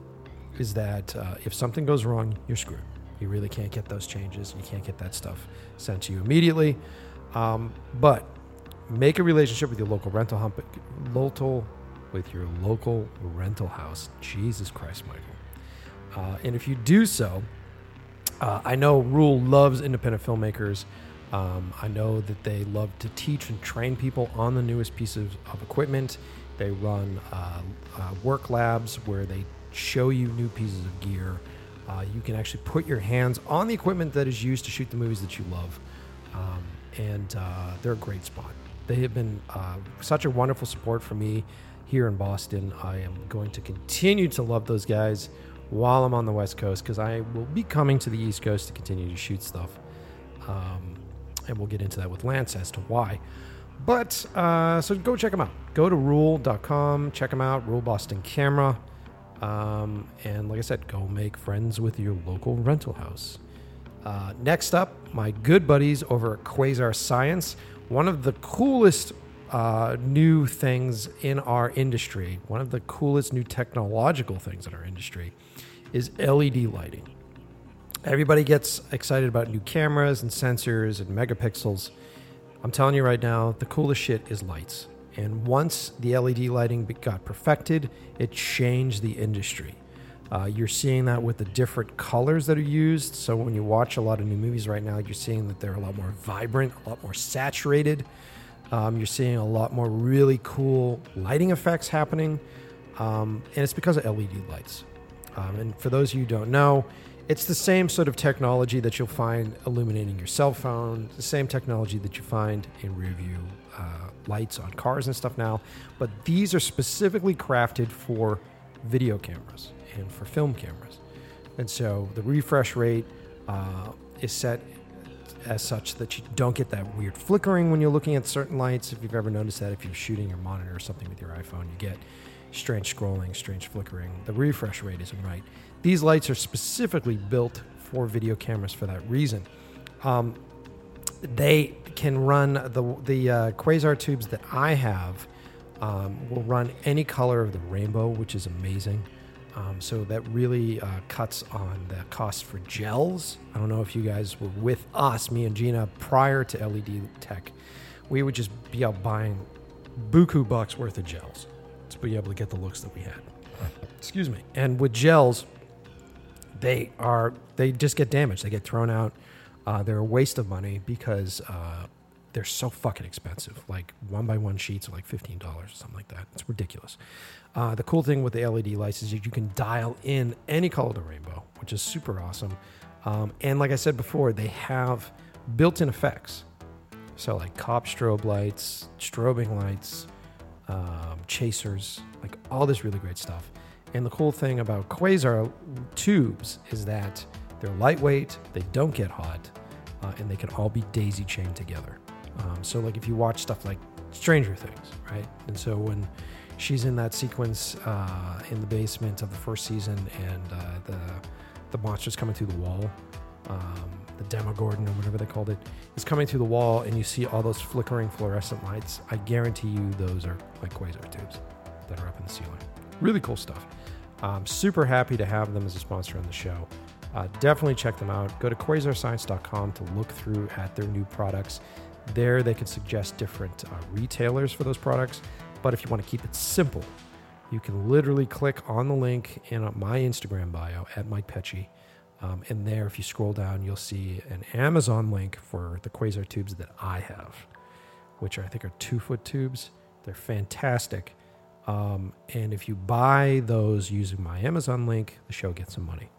is that uh, if something goes wrong, you're screwed. You really can't get those changes. You can't get that stuff sent to you immediately. Um, but make a relationship with your local rental hump, local with your local rental house. Jesus Christ, Michael. Uh, and if you do so, uh, I know Rule loves independent filmmakers. Um, I know that they love to teach and train people on the newest pieces of equipment. They run uh, uh work labs where they show you new pieces of gear. Uh, you can actually put your hands on the equipment that is used to shoot the movies that you love. Um, and uh, they're a great spot. They have been uh, such a wonderful support for me here in Boston. I am going to continue to love those guys while I'm on the West Coast because I will be coming to the East Coast to continue to shoot stuff. Um, and we'll get into that with Lance as to why. But uh, so go check them out. Go to rule.com, check them out, Rule Boston Camera. Um, and like I said, go make friends with your local rental house. Uh, next up, my good buddies over at Quasar Science. one of the coolest uh, new things in our industry, one of the coolest new technological things in our industry, is LED lighting. Everybody gets excited about new cameras and sensors and megapixels. I'm telling you right now, the coolest shit is lights. And once the LED lighting got perfected, it changed the industry. Uh, you're seeing that with the different colors that are used. So when you watch a lot of new movies right now, you're seeing that they're a lot more vibrant, a lot more saturated. Um, you're seeing a lot more really cool lighting effects happening. Um, and it's because of LED lights. Um, and for those of you who don't know, it's the same sort of technology that you'll find illuminating your cell phone, the same technology that you find in rear view uh, lights on cars and stuff now. But these are specifically crafted for video cameras and for film cameras. And so the refresh rate uh, is set as such that you don't get that weird flickering when you're looking at certain lights. If you've ever noticed that, if you're shooting your monitor or something with your iPhone, you get strange scrolling, strange flickering. The refresh rate isn't right. These lights are specifically built for video cameras for that reason. Um, they can run the the uh, quasar tubes that I have um, will run any color of the rainbow, which is amazing. Um, so that really uh, cuts on the cost for gels. I don't know if you guys were with us, me and Gina, prior to LED tech. We would just be out buying buku bucks worth of gels to be able to get the looks that we had. Excuse me. And with gels, they are they just get damaged. They get thrown out. Uh, they're a waste of money because uh, they're so fucking expensive. Like one by one sheets are like fifteen dollars or something like that. It's ridiculous. Uh, the cool thing with the LED lights is you can dial in any color of the rainbow, which is super awesome. Um, and like I said before, they have built-in effects. So like cop strobe lights, strobing lights, um, chasers, like all this really great stuff. And the cool thing about quasar tubes is that they're lightweight, they don't get hot, uh, and they can all be daisy chained together. Um, so like if you watch stuff like Stranger Things, right? And so when she's in that sequence uh, in the basement of the first season, and uh, the the monster's coming through the wall. Um, the Demogorgon or whatever they called it is coming through the wall, and you see all those flickering fluorescent lights. I guarantee you, those are like quasar tubes that are up in the ceiling. Really cool stuff. I'm super happy to have them as a sponsor on the show. Uh, definitely check them out. Go to quasarscience.com to look through at their new products. There, they can suggest different uh, retailers for those products. But if you want to keep it simple, you can literally click on the link in my Instagram bio at Mike Pecci. Um, and there, if you scroll down, you'll see an Amazon link for the quasar tubes that I have, which I think are two foot tubes. They're fantastic. Um, and if you buy those using my Amazon link, the show gets some money.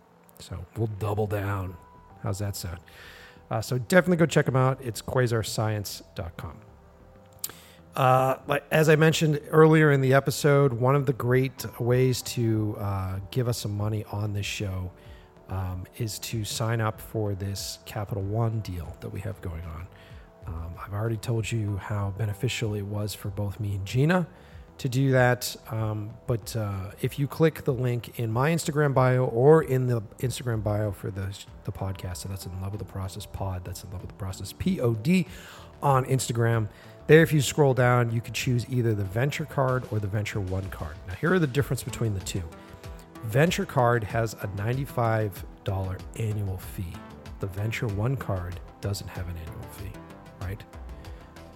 So we'll double down. How's that sound? Uh, so definitely go check them out. It's quasarscience.com. Uh, as I mentioned earlier in the episode, one of the great ways to uh, give us some money on this show um, is to sign up for this Capital One deal that we have going on. Um, I've already told you how beneficial it was for both me and Gina to do that. Um, but uh, if you click the link in my Instagram bio or in the Instagram bio for the, the podcast, so that's in Love with the Process Pod, that's in Love with the Process P O D on Instagram there, if you scroll down, you could choose either the Venture card or the Venture One card. Now, here are the difference between the two. Venture card has a $95 annual fee. The Venture One card doesn't have an annual fee, right?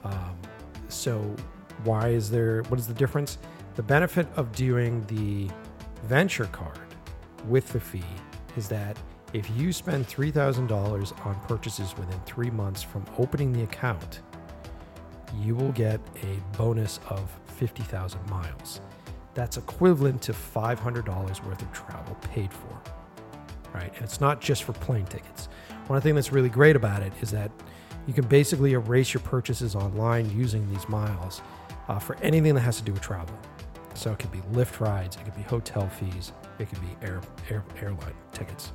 Um, so, why is there, what is the difference? The benefit of doing the Venture card with the fee is that if you spend $3,000 on purchases within three months from opening the account, you will get a bonus of 50,000 miles. That's equivalent to $500 worth of travel paid for. Right? And it's not just for plane tickets. One thing that's really great about it is that you can basically erase your purchases online using these miles uh, for anything that has to do with travel. So it could be Lyft rides, it could be hotel fees, it could be air, air airline tickets,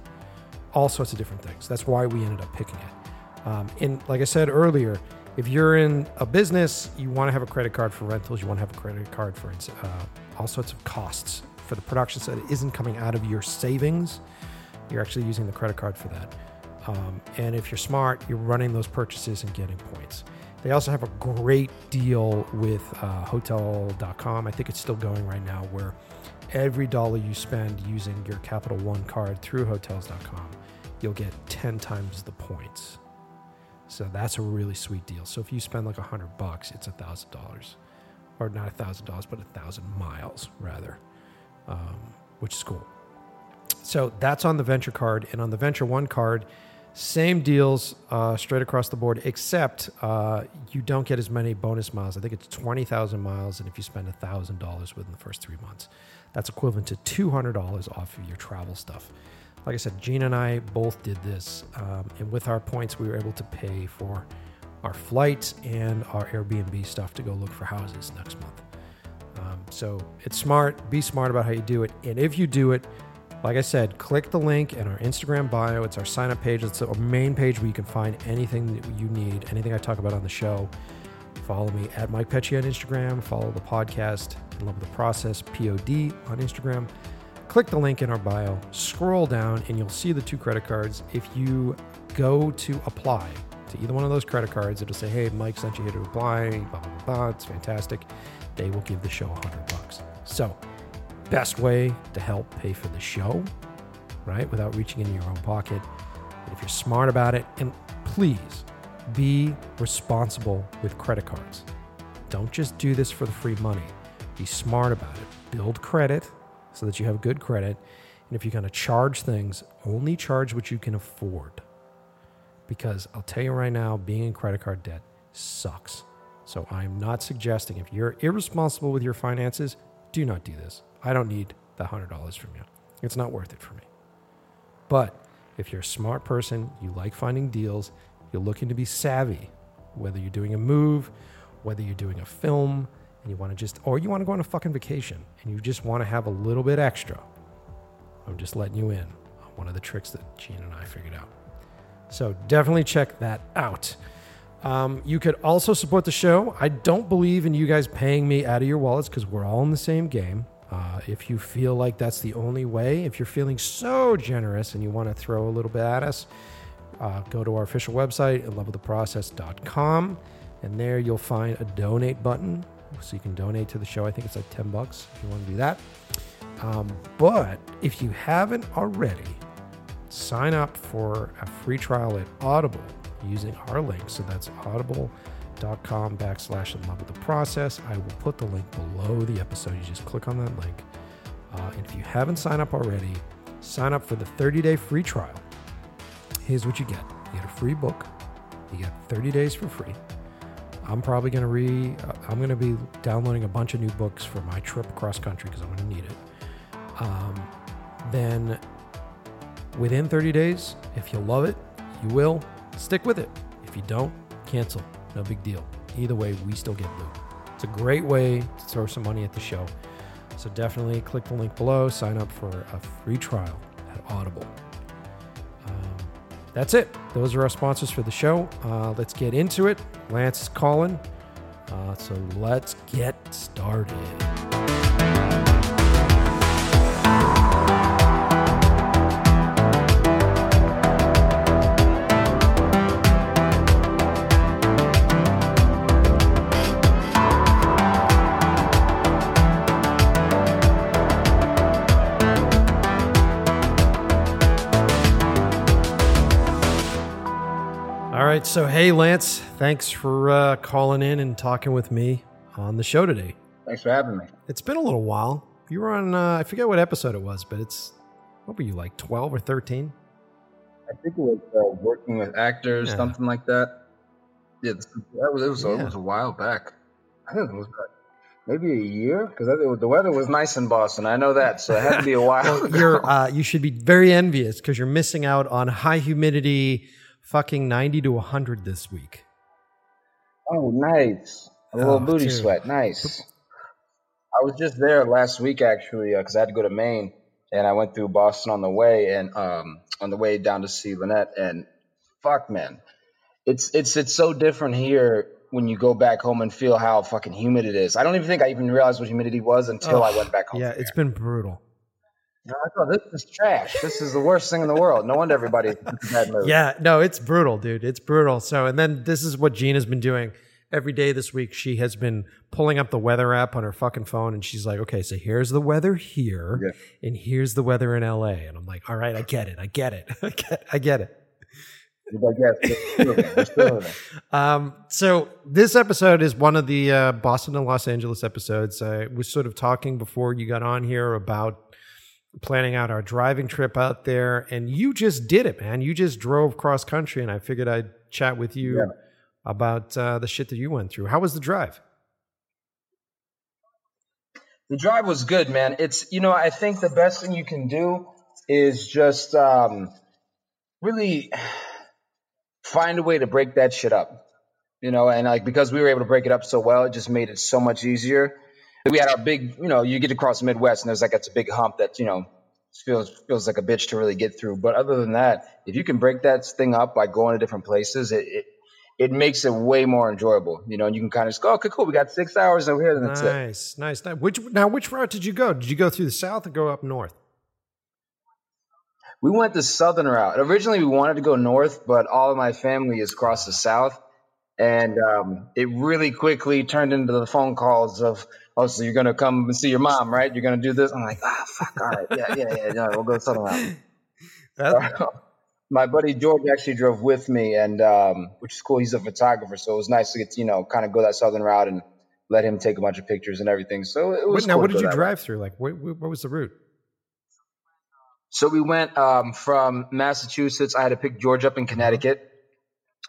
all sorts of different things. That's why we ended up picking it. Um, and like I said earlier, if you're in a business, you want to have a credit card for rentals, you want to have a credit card for uh, all sorts of costs for the production so it isn't coming out of your savings. You're actually using the credit card for that. Um, and if you're smart, you're running those purchases and getting points. They also have a great deal with uh, Hotel.com. I think it's still going right now, where every dollar you spend using your Capital One card through Hotels.com, you'll get 10 times the points. So that's a really sweet deal. So if you spend like a hundred bucks, it's a thousand dollars, or not a thousand dollars, but a thousand miles rather, um, which is cool. So that's on the Venture card, and on the Venture One card, same deals uh, straight across the board, except uh, you don't get as many bonus miles. I think it's twenty thousand miles, and if you spend a thousand dollars within the first three months, that's equivalent to two hundred dollars off of your travel stuff like I said, Gina and I both did this, um, and with our points, we were able to pay for our flights and our Airbnb stuff to go look for houses next month. Um, so it's smart. Be smart about how you do it, and if you do it, like I said, click the link in our Instagram bio. It's our sign up page. It's our main page where you can find anything that you need, anything I talk about on the show. Follow me at Mike Pecci on Instagram. Follow the podcast, Love the Process, POD on Instagram click the link in our bio, scroll down, and you'll see the two credit cards. If you go to apply to either one of those credit cards, it'll say, "Hey, Mike sent you here to apply." Blah blah blah. It's fantastic. They will give the show a hundred bucks. So, best way to help pay for the show, right, without reaching into your own pocket. But if you're smart about it, and please be responsible with credit cards. Don't just do this for the free money. Be smart about it. Build credit so that you have good credit. And if you're going to charge things, only charge what you can afford. Because I'll tell you right now, being in credit card debt sucks. So I'm not suggesting if you're irresponsible with your finances, do not do this. I don't need the $100 from you. It's not worth it for me. But if you're a smart person, you like finding deals, you're looking to be savvy, whether you're doing a move, whether you're doing a film, and you want to just, or you want to go on a fucking vacation and you just want to have a little bit extra, I'm just letting you in on one of the tricks that Gina and I figured out. So definitely check that out. Um, you could also support the show. I don't believe in you guys paying me out of your wallets because we're all in the same game. Uh, if you feel like that's the only way, if you're feeling so generous and you want to throw a little bit at us, uh, go to our official website at loveoftheprocess.com and there you'll find a donate button so you can donate to the show. I think it's like 10 bucks if you want to do that. Um, but if you haven't already, sign up for a free trial at Audible using our link. So that's audible.com backslash in love with the process. I will put the link below the episode. You just click on that link. Uh, and if you haven't signed up already, sign up for the 30 day free trial. Here's what you get you get a free book, you get 30 days for free. I'm probably going to re. Uh, I'm going to be downloading a bunch of new books for my trip across country because I'm going to need it. Um, then, within 30 days, if you love it, you will stick with it. If you don't, cancel. No big deal. Either way, we still get loot. It's a great way to throw some money at the show. So definitely click the link below. Sign up for a free trial at Audible that's it. Those are our sponsors for the show. Uh, let's get into it. Lance is calling. Uh, so let's get started. Right. So, hey, Lance, thanks for uh, calling in and talking with me on the show today. Thanks for having me. It's been a little while. You were on, uh, I forget what episode it was, but it's, what were you, like 12 or 13? I think it was uh, working with actors, yeah. something like that. Yeah, that was, it, was, yeah. it was a while back. I think it was maybe a year because the weather was nice in Boston. I know that, so it had to be a while. well, you're, uh, you should be very envious because you're missing out on high humidity fucking 90 to 100 this week. Oh, nice. A little oh, booty dude. sweat. Nice. I was just there last week actually because uh, I had to go to Maine and I went through Boston on the way and um, on the way down to see Lynette and fuck man, it's it's it's so different here when you go back home and feel how fucking humid it is. I don't even think I even realized what humidity was until oh, I went back home. Yeah, it's been brutal. No, I thought this is trash. This is the worst thing in the world. No wonder everybody's in bad mood. Yeah, no, it's brutal, dude. It's brutal. So, and then this is what Gina's been doing. every day this week she has been pulling up the weather app on her fucking phone and she's like, okay, so here's the weather here yeah. and here's the weather in LA. And I'm like, all right, I get it. I get it. I get, I get it. um, so this episode is one of the uh, Boston and Los Angeles episodes. I was sort of talking before you got on here about planning out our driving trip out there, and you just did it, man. You just drove cross country, and I figured I'd chat with you yeah. about uh, the shit that you went through. How was the drive? The drive was good, man. It's you know I think the best thing you can do is just um, really find a way to break that shit up. You know, and like because we were able to break it up so well, it just made it so much easier. We had our big, you know, you get across the Midwest and there's like it's a big hump that, you know, feels feels like a bitch to really get through. But other than that, if you can break that thing up by going to different places, it, it it makes it way more enjoyable, you know. And you can kind of just go, okay, cool, we got six hours over here. Then that's nice, it. nice, nice. Which now, which route did you go? Did you go through the south or go up north? We went the southern route. Originally, we wanted to go north, but all of my family is across the south, and um, it really quickly turned into the phone calls of, "Oh, so you're gonna come and see your mom, right? You're gonna do this?" I'm like, "Ah, fuck, all right, yeah, yeah, yeah, no, we'll go southern route." my buddy George actually drove with me, and um, which is cool. He's a photographer, so it was nice to get to, you know kind of go that southern route and let him take a bunch of pictures and everything. So it was. Wait, now, cool what did you drive through? Like, what, what was the route? So we went um, from Massachusetts. I had to pick George up in Connecticut.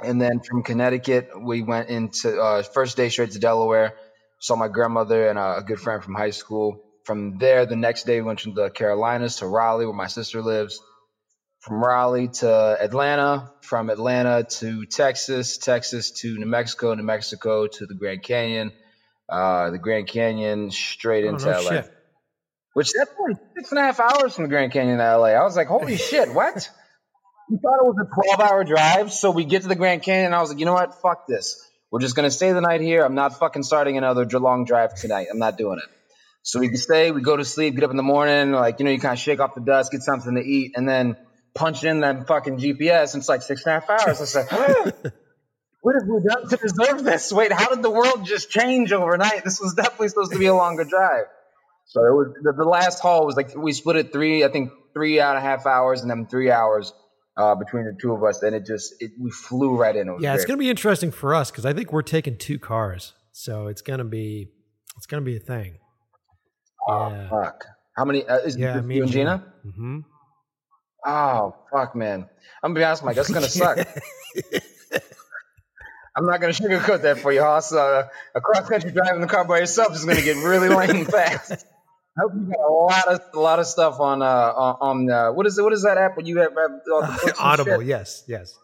And then from Connecticut, we went into uh, first day straight to Delaware. Saw my grandmother and a, a good friend from high school. From there, the next day, we went to the Carolinas to Raleigh, where my sister lives. From Raleigh to Atlanta, from Atlanta to Texas, Texas to New Mexico, New Mexico to the Grand Canyon, uh, the Grand Canyon straight oh, into no LA. Shit which that's only six and a half hours from the Grand Canyon to LA. I was like, holy shit, what? We thought it was a 12 hour drive. So we get to the Grand Canyon and I was like, you know what? Fuck this. We're just going to stay the night here. I'm not fucking starting another long drive tonight. I'm not doing it. So we can stay, we go to sleep, get up in the morning, like, you know, you kind of shake off the dust, get something to eat, and then punch in that fucking GPS. And it's like six and a half hours. I said, what have we done to deserve this? Wait, how did the world just change overnight? This was definitely supposed to be a longer drive. So it was the, the, last haul was like we split it three, I think three and a half hours, and then three hours uh, between the two of us. And it just it, we flew right in. It yeah, great. it's gonna be interesting for us because I think we're taking two cars, so it's gonna be it's gonna be a thing. Oh yeah. fuck! How many? Uh, is yeah, me and Gina? Mm-hmm. Oh fuck, man! I'm gonna be honest, Mike. That's gonna suck. I'm not going to sugarcoat that for you, Hoss. Uh, a cross country drive in the car by yourself is going to get really lame fast. I hope you got a lot of a lot of stuff on uh on uh, what is it? What is that app? When you have, have Audible? Yes, yes.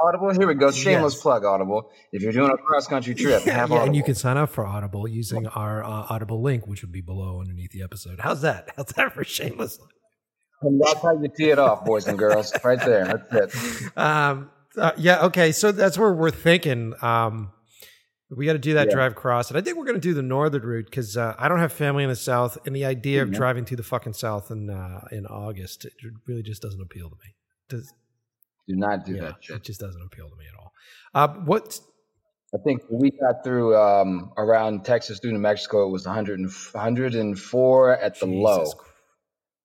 Audible. Here we go. Shameless yes. plug. Audible. If you're doing a cross country trip, yeah, yeah and you can sign up for Audible using our uh, Audible link, which would be below underneath the episode. How's that? How's that for shameless? And that's how you tee it off, boys and girls. Right there. That's it. Um, uh, yeah. Okay. So that's where we're thinking. Um, we got to do that yeah. drive cross, and I think we're going to do the northern route because uh, I don't have family in the south, and the idea of driving to the fucking south in uh, in August it really just doesn't appeal to me. Does, do not do yeah, that shit. It just doesn't appeal to me at all. Uh, what? I think we got through um, around Texas through New Mexico. It was 100 and, 104 at the Jesus low.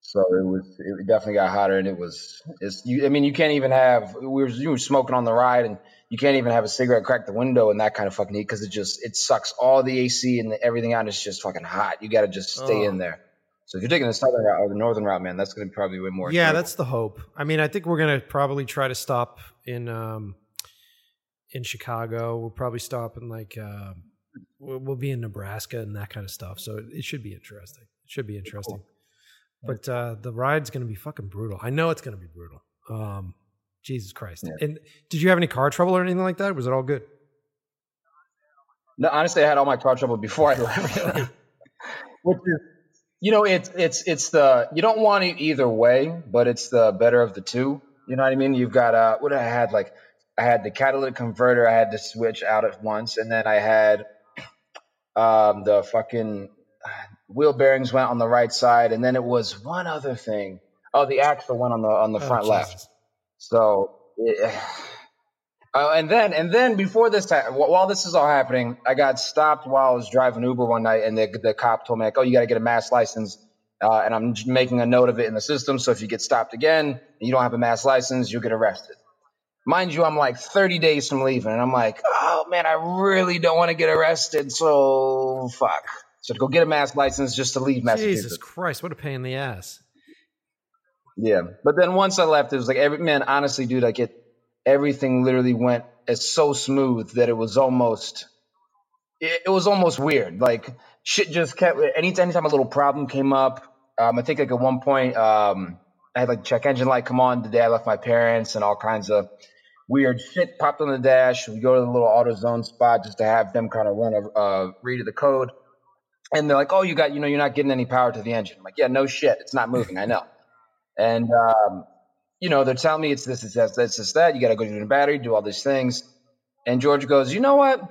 So it was it definitely got hotter, and it was it's you. I mean, you can't even have we were you were smoking on the ride, and you can't even have a cigarette crack the window and that kind of fucking heat because it just it sucks all the AC and the, everything out. It's just fucking hot. You got to just stay oh. in there. So if you're taking the southern route or the northern route, man, that's going to be probably way more. Yeah, that's the hope. I mean, I think we're going to probably try to stop in um, in Chicago. We'll probably stop in like uh, we'll be in Nebraska and that kind of stuff. So it should be interesting. It should be interesting. Cool. But uh, the ride's going to be fucking brutal. I know it's going to be brutal. Um, Jesus Christ. Yeah. And did you have any car trouble or anything like that? Was it all good? No, honestly, I had all my car trouble before I left. Which is, you know, it's it's it's the you don't want it either way, but it's the better of the two. You know what I mean? You've got uh, what I had like I had the catalytic converter. I had to switch out at once, and then I had um, the fucking wheel bearings went on the right side, and then it was one other thing. Oh, the axle went on the on the oh, front left. So it, Uh, and then, and then before this time, while this is all happening, I got stopped while I was driving Uber one night, and the, the cop told me like, "Oh, you got to get a mass license." Uh, and I'm making a note of it in the system. So if you get stopped again and you don't have a mass license, you'll get arrested. Mind you, I'm like 30 days from leaving, and I'm like, oh man, I really don't want to get arrested. So fuck. So to go get a mass license just to leave Massachusetts. Jesus Christ, what a pain in the ass. Yeah, but then once I left, it was like every man. Honestly, dude, like it, everything literally went as so smooth that it was almost, it, it was almost weird. Like shit just kept. Anytime, anytime a little problem came up, um, I think like at one point, um, I had like check engine light come on the day I left my parents and all kinds of weird shit popped on the dash. We go to the little AutoZone spot just to have them kind of run a uh, read of the code. And they're like, "Oh, you got, you know, you're not getting any power to the engine." I'm like, "Yeah, no shit, it's not moving. I know." And um, you know, they're telling me it's this, it's that, it's this, that. You got to go to the battery, do all these things. And George goes, "You know what?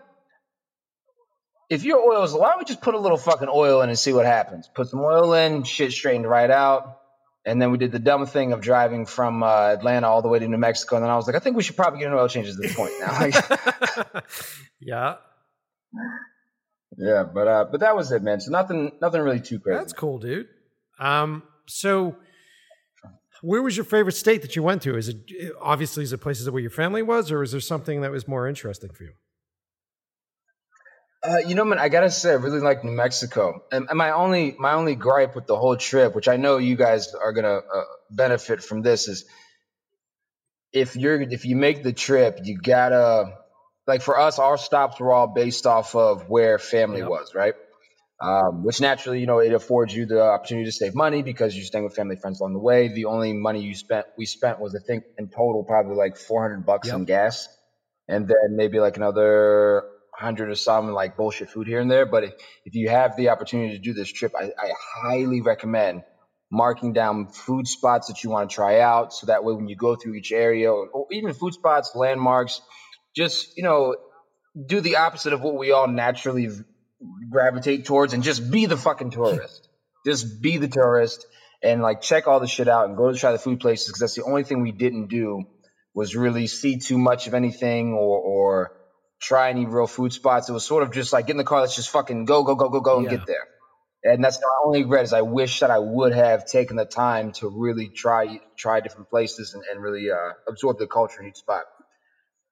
If your oil's, why don't we just put a little fucking oil in and see what happens? Put some oil in, shit straightened right out." And then we did the dumb thing of driving from uh, Atlanta all the way to New Mexico. And then I was like, I think we should probably get an oil change at this point now. yeah. Yeah, but uh, but that was it, man. So nothing, nothing really too crazy. That's cool, dude. Um, so where was your favorite state that you went to? Is it obviously is it places where your family was, or is there something that was more interesting for you? Uh, you know, man, I gotta say, I really like New Mexico, and, and, my only my only gripe with the whole trip, which I know you guys are gonna uh, benefit from this, is if you're if you make the trip, you gotta like for us, our stops were all based off of where family yep. was, right? Um, which naturally, you know, it affords you the opportunity to save money because you're staying with family friends along the way. The only money you spent, we spent was, I think, in total, probably like 400 bucks yep. in gas, and then maybe like another hundred or some like bullshit food here and there. But if, if you have the opportunity to do this trip, I, I highly recommend marking down food spots that you want to try out. So that way, when you go through each area or, or even food spots, landmarks, just, you know, do the opposite of what we all naturally gravitate towards and just be the fucking tourist. just be the tourist and like check all the shit out and go to try the food places because that's the only thing we didn't do was really see too much of anything or, or try any real food spots. It was sort of just like get in the car, let's just fucking go, go, go, go, go, and yeah. get there. And that's my only regret is I wish that I would have taken the time to really try try different places and, and really uh, absorb the culture in each spot.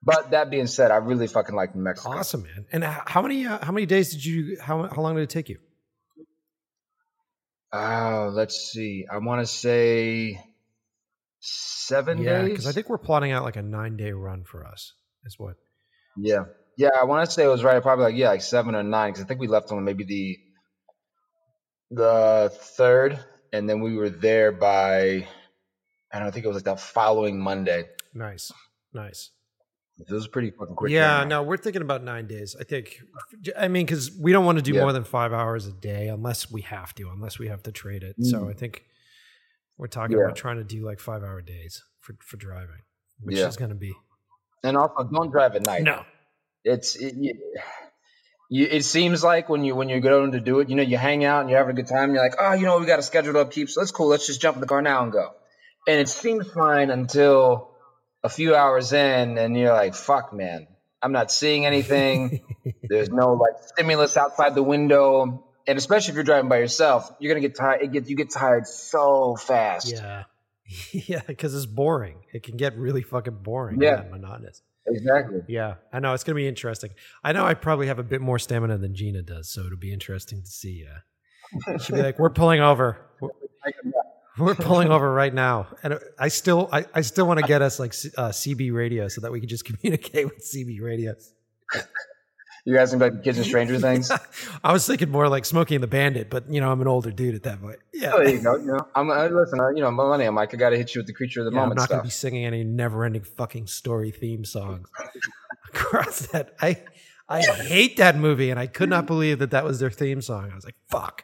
But that being said, I really fucking like New Mexico. Awesome, man. And how many uh, how many days did you how how long did it take you? Oh, let's see. I want to say seven yeah, days. because I think we're plotting out like a nine day run for us. Is what? Yeah. Yeah, I want to say it was right. Probably like yeah, like seven or nine. Because I think we left on maybe the the third, and then we were there by I don't know, I think it was like that following Monday. Nice, nice. This was pretty fucking quick. Yeah, no, we're thinking about nine days. I think. I mean, because we don't want to do yeah. more than five hours a day unless we have to, unless we have to trade it. Mm. So I think we're talking yeah. about trying to do like five hour days for for driving, which yeah. is going to be. And also, don't drive at night. No, it's it, you, it seems like when you when you're going to do it, you know, you hang out and you're having a good time. You're like, oh, you know, we got a scheduled upkeep, so that's cool. Let's just jump in the car now and go. And it seems fine until a few hours in, and you're like, fuck, man, I'm not seeing anything. There's no like stimulus outside the window, and especially if you're driving by yourself, you're gonna get tired. It gets you get tired so fast. Yeah, yeah, because it's boring. It can get really fucking boring. Yeah, monotonous. Exactly. Yeah, I know it's going to be interesting. I know I probably have a bit more stamina than Gina does, so it'll be interesting to see. Uh, she'll be like, "We're pulling over. We're, we're, pulling over right now," and I still, I, I still want to get us like uh, CB radio so that we can just communicate with CB radios. You guys think like kids and stranger things? I was thinking more like Smokey and the Bandit, but you know I'm an older dude at that point. Yeah, oh, there you go. You know, I'm uh, listen. Uh, you know, millennium. Mike, I got to hit you with the creature of the yeah, moment. I'm not going to be singing any never-ending fucking story theme songs across that. I I hate that movie, and I could not believe that that was their theme song. I was like, fuck.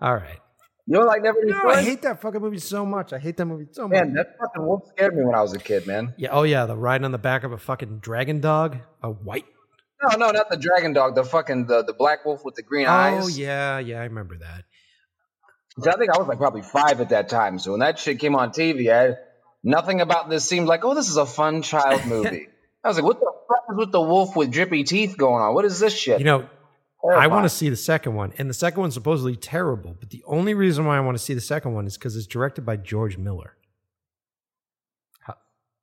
All right. You know, like never. No, I hate that fucking movie so much. I hate that movie so much. Man, that fucking wolf scared me when I was a kid, man. Yeah. Oh yeah, the riding on the back of a fucking dragon dog, a white no, no, not the dragon dog. The fucking the, the black wolf with the green oh, eyes. Oh yeah, yeah, I remember that. I think I was like probably five at that time. So when that shit came on TV, I nothing about this seemed like, oh, this is a fun child movie. I was like, what the fuck is with the wolf with drippy teeth going on? What is this shit? You know, I want to see the second one, and the second one's supposedly terrible. But the only reason why I want to see the second one is because it's directed by George Miller. How,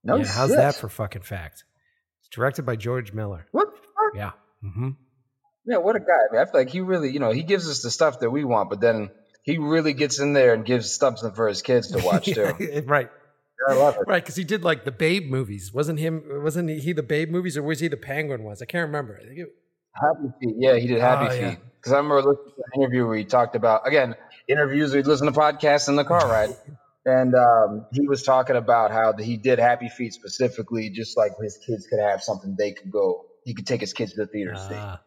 no yeah, how's that for fucking fact? It's directed by George Miller. What? Yeah. Mm-hmm. Yeah, what a guy. I, mean, I feel like he really, you know, he gives us the stuff that we want, but then he really gets in there and gives something for his kids to watch too. right. I love it. Right, because he did like the Babe movies. Wasn't him? Wasn't he the Babe movies, or was he the Penguin ones? I can't remember. I think it, Happy Feet. Yeah, he did Happy oh, Feet. Because yeah. I remember listening to an interview where he talked about again interviews. We'd listen to podcasts in the car ride, and um, he was talking about how he did Happy Feet specifically, just like his kids could have something they could go. He could take his kids to the theater uh. see.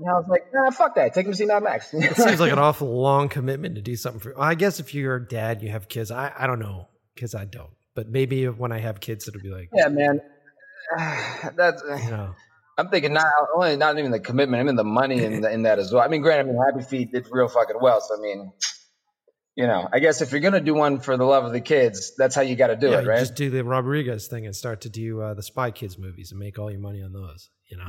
And I was like, nah, fuck that. Take him to see Mad Max. it seems like an awful long commitment to do something for. Well, I guess if you're a dad, you have kids. I, I don't know because I don't. But maybe when I have kids, it'll be like, yeah, man. That's you know. I'm thinking not only not even the commitment, I mean the money in, the, in that as well. I mean, granted, I mean Happy Feet did real fucking well. So I mean, you know, I guess if you're gonna do one for the love of the kids, that's how you got to do yeah, it, right? Just do the Rodriguez thing and start to do uh, the Spy Kids movies and make all your money on those. You know,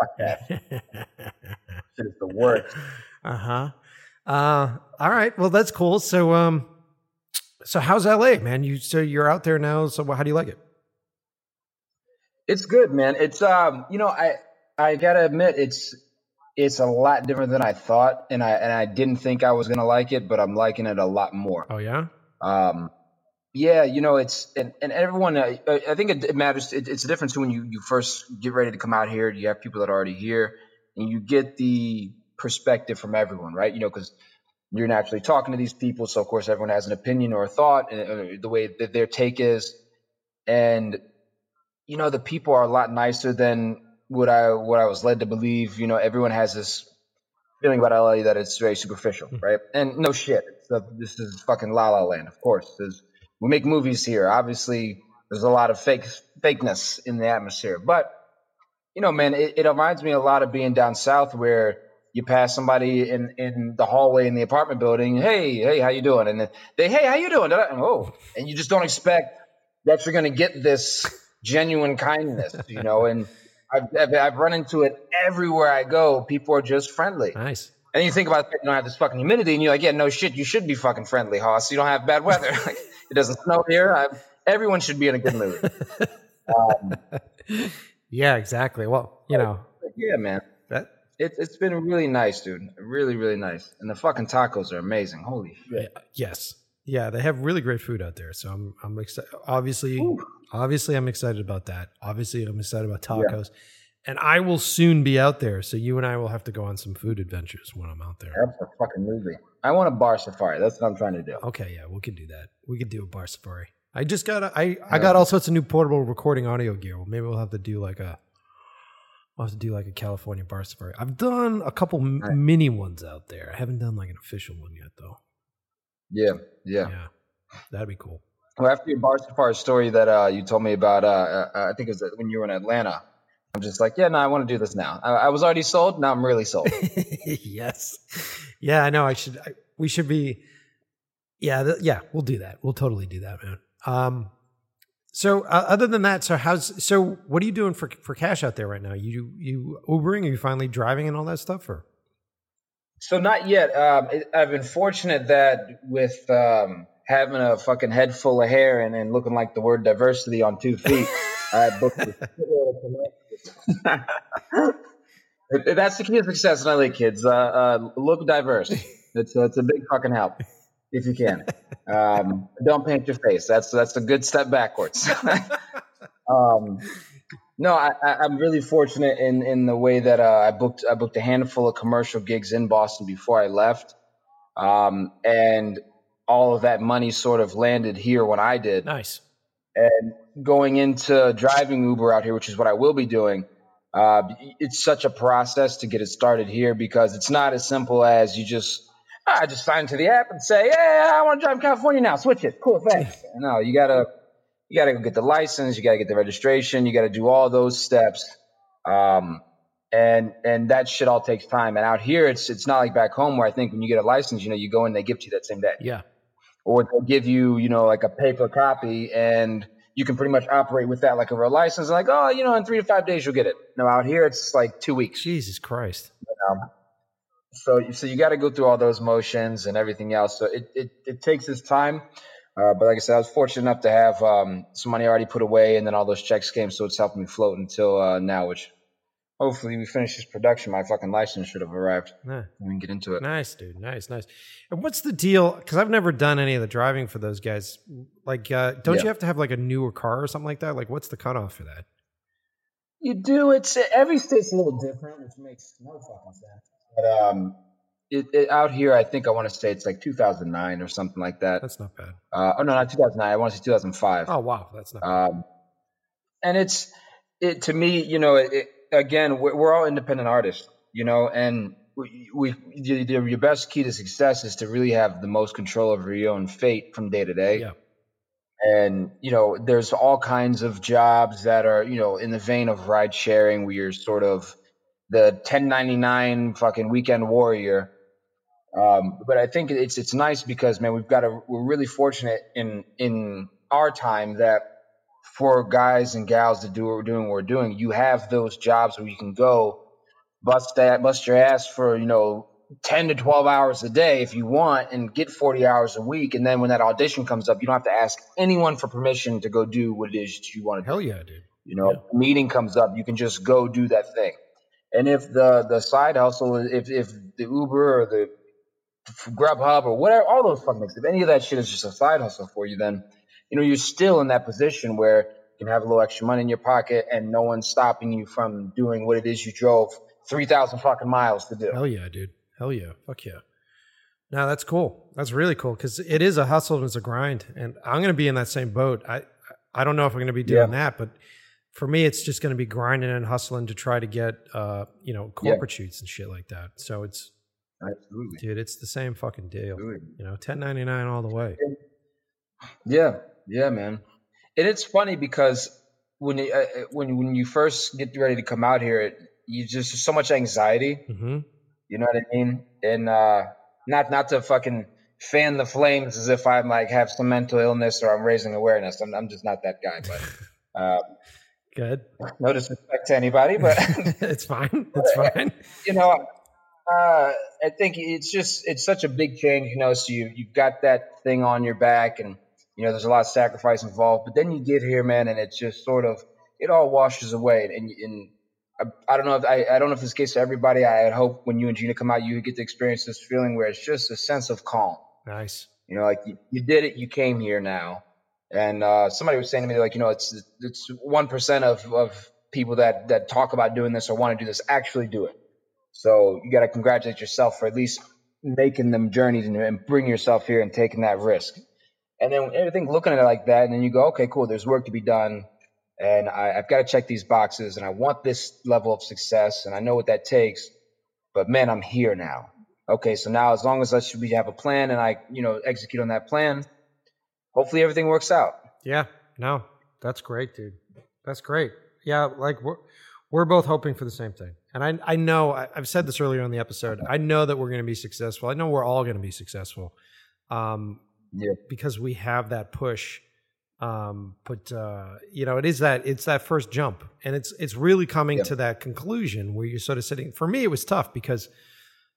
fuck that. it's the worst. Uh-huh. Uh All right. Well, that's cool. So, um, so how's LA, man? You so you're out there now. So how do you like it? It's good, man. It's um, you know, I I gotta admit, it's it's a lot different than I thought, and I and I didn't think I was gonna like it, but I'm liking it a lot more. Oh yeah. Um, yeah, you know, it's and, and everyone. I, I think it, it matters. It, it's a difference when you you first get ready to come out here. You have people that are already here, and you get the perspective from everyone, right? You know, because you're naturally talking to these people, so of course everyone has an opinion or a thought, and uh, the way that their take is, and you know, the people are a lot nicer than what I what I was led to believe. You know, everyone has this feeling about LA that it's very superficial, hmm. right? And no shit, a, this is fucking La La Land, of course. There's, we make movies here. Obviously, there's a lot of fake fakeness in the atmosphere, but you know, man, it, it reminds me a lot of being down south where you pass somebody in, in the hallway in the apartment building. Hey, hey, how you doing? And they, hey, how you doing? oh, and you just don't expect that you're going to get this genuine kindness, you know, and I've, I've, I've, run into it everywhere I go. People are just friendly. Nice. And you think about it, you don't have this fucking humidity, and you're like, yeah, no shit, you should be fucking friendly, Hoss. You don't have bad weather. like, it doesn't snow here. I, everyone should be in a good mood. Um, yeah, exactly. Well, you know. Yeah, man. That it, it's been really nice, dude. Really, really nice. And the fucking tacos are amazing. Holy shit. Yes. Yeah, they have really great food out there. So I'm I'm excited. Obviously, Ooh. obviously I'm excited about that. Obviously, I'm excited about tacos. Yeah. And I will soon be out there, so you and I will have to go on some food adventures when I'm out there. That's a fucking movie. I want a bar safari. That's what I'm trying to do. Okay, yeah, we can do that. We could do a bar safari. I just got a, I I got all sorts of new portable recording audio gear. Well, maybe we'll have to do like a I'll have to do like a California bar safari. I've done a couple right. mini ones out there. I haven't done like an official one yet though. Yeah, yeah, yeah. That'd be cool. Well, after your bar safari story that uh, you told me about, uh, uh, I think it was when you were in Atlanta. I'm just like, yeah, no, I want to do this now. I, I was already sold. Now I'm really sold. yes. Yeah, I know. I should. I, we should be. Yeah, th- yeah. We'll do that. We'll totally do that, man. Um. So, uh, other than that, so how's so? What are you doing for for cash out there right now? You you Ubering? Are you finally driving and all that stuff? Or so not yet. Um, I've been fortunate that with um, having a fucking head full of hair and, and looking like the word diversity on two feet, I booked. That's the key to success in LA, kids. Uh, uh, look diverse. It's it's a big fucking help if you can. Um, don't paint your face. That's that's a good step backwards. um, no, I, am really fortunate in in the way that uh, I booked I booked a handful of commercial gigs in Boston before I left, um, and all of that money sort of landed here when I did. Nice. And going into driving Uber out here, which is what I will be doing, uh, it's such a process to get it started here because it's not as simple as you just I just sign to the app and say, "Hey, I want to drive California now. Switch it. Cool, thanks." no, you gotta you got to go get the license, you got to get the registration, you got to do all those steps. Um, and and that shit all takes time. And out here, it's it's not like back home where I think when you get a license, you know, you go and they give it to you that same day. Yeah. Or they'll give you, you know, like a paper copy, and you can pretty much operate with that like a real license. Like, oh, you know, in three to five days you'll get it. No, out here it's like two weeks. Jesus Christ. You know? So, so you got to go through all those motions and everything else. So it, it, it takes its time. Uh, but like I said, I was fortunate enough to have um, some money already put away, and then all those checks came, so it's helping me float until uh, now. Which hopefully we finish this production. My fucking license should have arrived. Yeah. We can get into it. Nice, dude. Nice, nice. And what's the deal? Because I've never done any of the driving for those guys. Like, uh, don't yeah. you have to have like a newer car or something like that? Like, what's the cutoff for that? You do. It's every state's a little different, which makes no fucking sense. But um, it, it, out here, I think I want to say it's like 2009 or something like that. That's not bad. Uh, oh no, not 2009. I want to say 2005. Oh wow, that's not. Um, and it's it to me, you know, it, again, we're, we're, all independent artists, you know, and we, we your best key to success is to really have the most control over your own fate from day to day. Yeah. And you know, there's all kinds of jobs that are you know in the vein of ride sharing, where you're sort of the 1099 fucking weekend warrior um, but I think it's it's nice because man, we've got a we're really fortunate in in our time that for guys and gals to do what we're doing, what we're doing, you have those jobs where you can go bust that bust your ass for you know 10 to 12 hours a day if you want and get 40 hours a week. And then when that audition comes up you don't have to ask anyone for permission to go do what it is you want to do. Hell yeah dude. You know yeah. meeting comes up you can just go do that thing. And if the the side hustle if if the uber or the Grubhub or whatever, all those fucking things. If any of that shit is just a side hustle for you, then you know you're still in that position where you can have a little extra money in your pocket and no one's stopping you from doing what it is you drove three thousand fucking miles to do. Hell yeah, dude. Hell yeah. Fuck yeah. No, that's cool. That's really cool because it is a hustle and it's a grind, and I'm going to be in that same boat. I I don't know if I'm going to be doing yeah. that, but for me, it's just going to be grinding and hustling to try to get uh you know corporate yeah. shoots and shit like that. So it's Absolutely. Dude, it's the same fucking deal. Absolutely. You know, 1099 all the way. Yeah. Yeah, man. And it's funny because when you, uh, uh, when when you first get ready to come out here, it, you just so much anxiety. Mm-hmm. You know what I mean? And uh, not not to fucking fan the flames as if I'm like have some mental illness or I'm raising awareness. I'm I'm just not that guy. But uh, good. No disrespect to anybody, but it's fine. It's fine. You know, uh, I think it's just it's such a big change, you know. So you you've got that thing on your back, and you know there's a lot of sacrifice involved. But then you get here, man, and it's just sort of it all washes away. And, and I, I don't know if I, I don't know if it's the case for everybody. I hope when you and Gina come out, you get to experience this feeling where it's just a sense of calm. Nice. You know, like you, you did it, you came here now. And uh, somebody was saying to me, like, you know, it's it's one percent of of people that that talk about doing this or want to do this actually do it. So you got to congratulate yourself for at least making them journeys and, and bring yourself here and taking that risk. And then everything looking at it like that, and then you go, okay, cool. There's work to be done, and I, I've got to check these boxes, and I want this level of success, and I know what that takes. But man, I'm here now. Okay, so now as long as we have a plan and I, you know, execute on that plan, hopefully everything works out. Yeah, no, that's great, dude. That's great. Yeah, like we're we're both hoping for the same thing. And I, I know I, have said this earlier in the episode. I know that we're going to be successful. I know we're all going to be successful, um, yeah. because we have that push. Um, but uh, you know, it is that it's that first jump, and it's it's really coming yeah. to that conclusion where you're sort of sitting. For me, it was tough because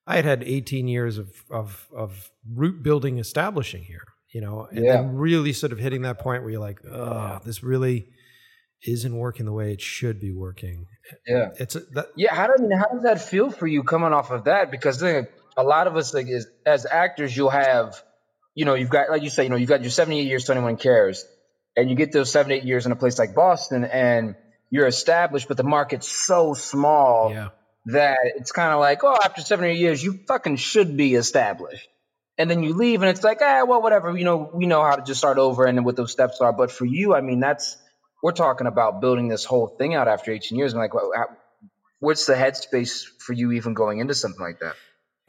I had had 18 years of of of root building, establishing here. You know, and yeah. then really sort of hitting that point where you're like, oh, this really isn't working the way it should be working. Yeah, it's a, that, yeah. How does how does that feel for you coming off of that? Because then a lot of us like is, as actors, you'll have, you know, you've got like you say, you know, you've got your seventy eight years, twenty one cares, and you get those seven eight years in a place like Boston, and you're established, but the market's so small yeah. that it's kind of like, oh, after seven eight years, you fucking should be established. And then you leave, and it's like, ah, well, whatever. You know, we know how to just start over and what those steps are. But for you, I mean, that's we're talking about building this whole thing out after 18 years. I'm like, what's the headspace for you even going into something like that?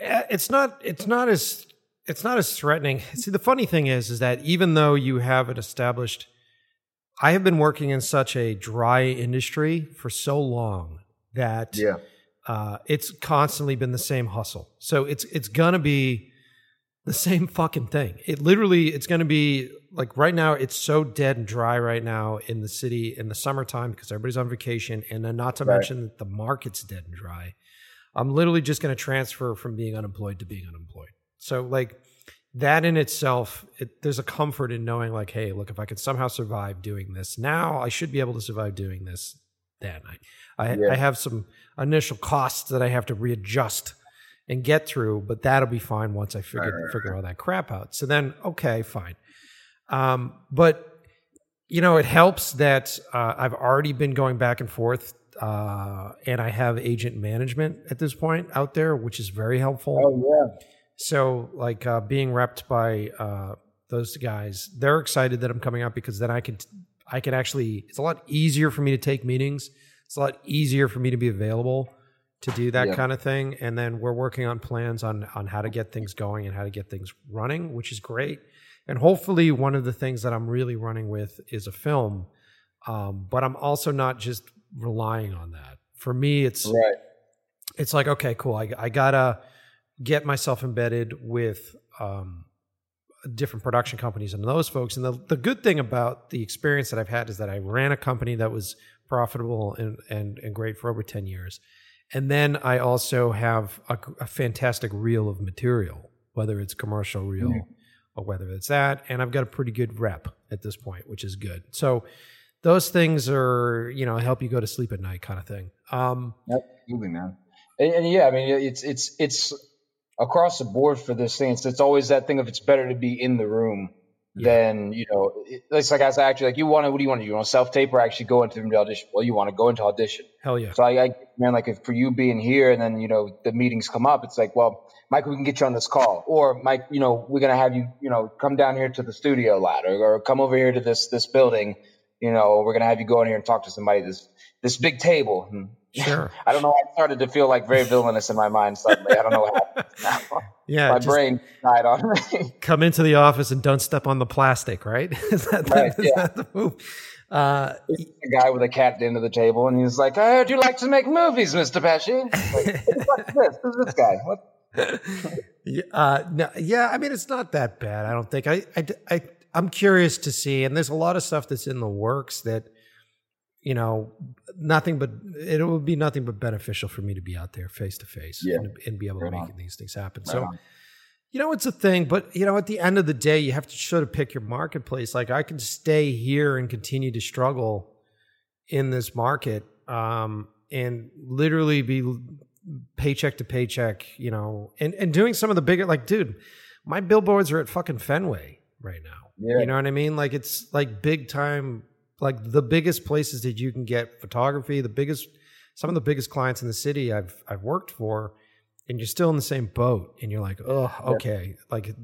Uh, it's not. It's not as. It's not as threatening. See, the funny thing is, is that even though you have it established, I have been working in such a dry industry for so long that yeah. uh, it's constantly been the same hustle. So it's it's gonna be the same fucking thing. It literally, it's going to be like right now, it's so dead and dry right now in the city in the summertime because everybody's on vacation. And then not to right. mention that the market's dead and dry. I'm literally just going to transfer from being unemployed to being unemployed. So, like, that in itself, it, there's a comfort in knowing, like, hey, look, if I could somehow survive doing this now, I should be able to survive doing this then. I, I, yeah. I have some initial costs that I have to readjust and get through, but that'll be fine once I figure figure all that crap out. So then, okay, fine. Um, but you know, it helps that uh, I've already been going back and forth, uh, and I have agent management at this point out there, which is very helpful. Oh yeah. So, like uh, being repped by uh, those guys, they're excited that I'm coming out because then I can I can actually. It's a lot easier for me to take meetings. It's a lot easier for me to be available to do that yeah. kind of thing. And then we're working on plans on on how to get things going and how to get things running, which is great. And hopefully, one of the things that I'm really running with is a film. Um, but I'm also not just relying on that. For me, it's right. it's like okay, cool. I, I gotta get myself embedded with um, different production companies and those folks. And the the good thing about the experience that I've had is that I ran a company that was profitable and and, and great for over ten years. And then I also have a, a fantastic reel of material, whether it's commercial reel mm-hmm. or whether it's that. And I've got a pretty good rep at this point, which is good. So those things are, you know, help you go to sleep at night kind of thing. Um, Absolutely, man. And, and yeah, I mean, it's, it's, it's across the board for this thing. It's, it's always that thing of it's better to be in the room yeah. then you know it's like as actually like you want to what do you want to do? You want to self tape or actually go into the audition? Well, you want to go into audition. Hell yeah. So I, I man, like if for you being here and then you know the meetings come up, it's like, well, Mike, we can get you on this call, or Mike, you know, we're gonna have you, you know, come down here to the studio ladder, or come over here to this this building. You know, we're gonna have you go in here and talk to somebody this this big table. And Sure. I don't know. I started to feel like very villainous in my mind suddenly. I don't know what happened. yeah, my brain died on me. Come into the office and don't step on the plastic, right? is that, right, the, yeah. that the move? Uh, a guy with a cat at the end of the table, and he's like, "I heard you like to make movies, Mister Pesci." Like, What's this? Who's this guy? What? yeah, uh, no, yeah. I mean, it's not that bad. I don't think. I, I, I, I'm curious to see, and there's a lot of stuff that's in the works that you know, nothing but it would be nothing but beneficial for me to be out there face to face and be able to make these things happen. Right so, on. You know, it's a thing, but you know, at the end of the day, you have to sort of pick your marketplace. Like I can stay here and continue to struggle in this market, um, and literally be paycheck to paycheck, you know, and, and doing some of the bigger, like, dude, my billboards are at fucking Fenway right now. Yeah. You know what I mean? Like it's like big time like the biggest places that you can get photography, the biggest, some of the biggest clients in the city I've I've worked for, and you're still in the same boat, and you're like, oh, okay, like,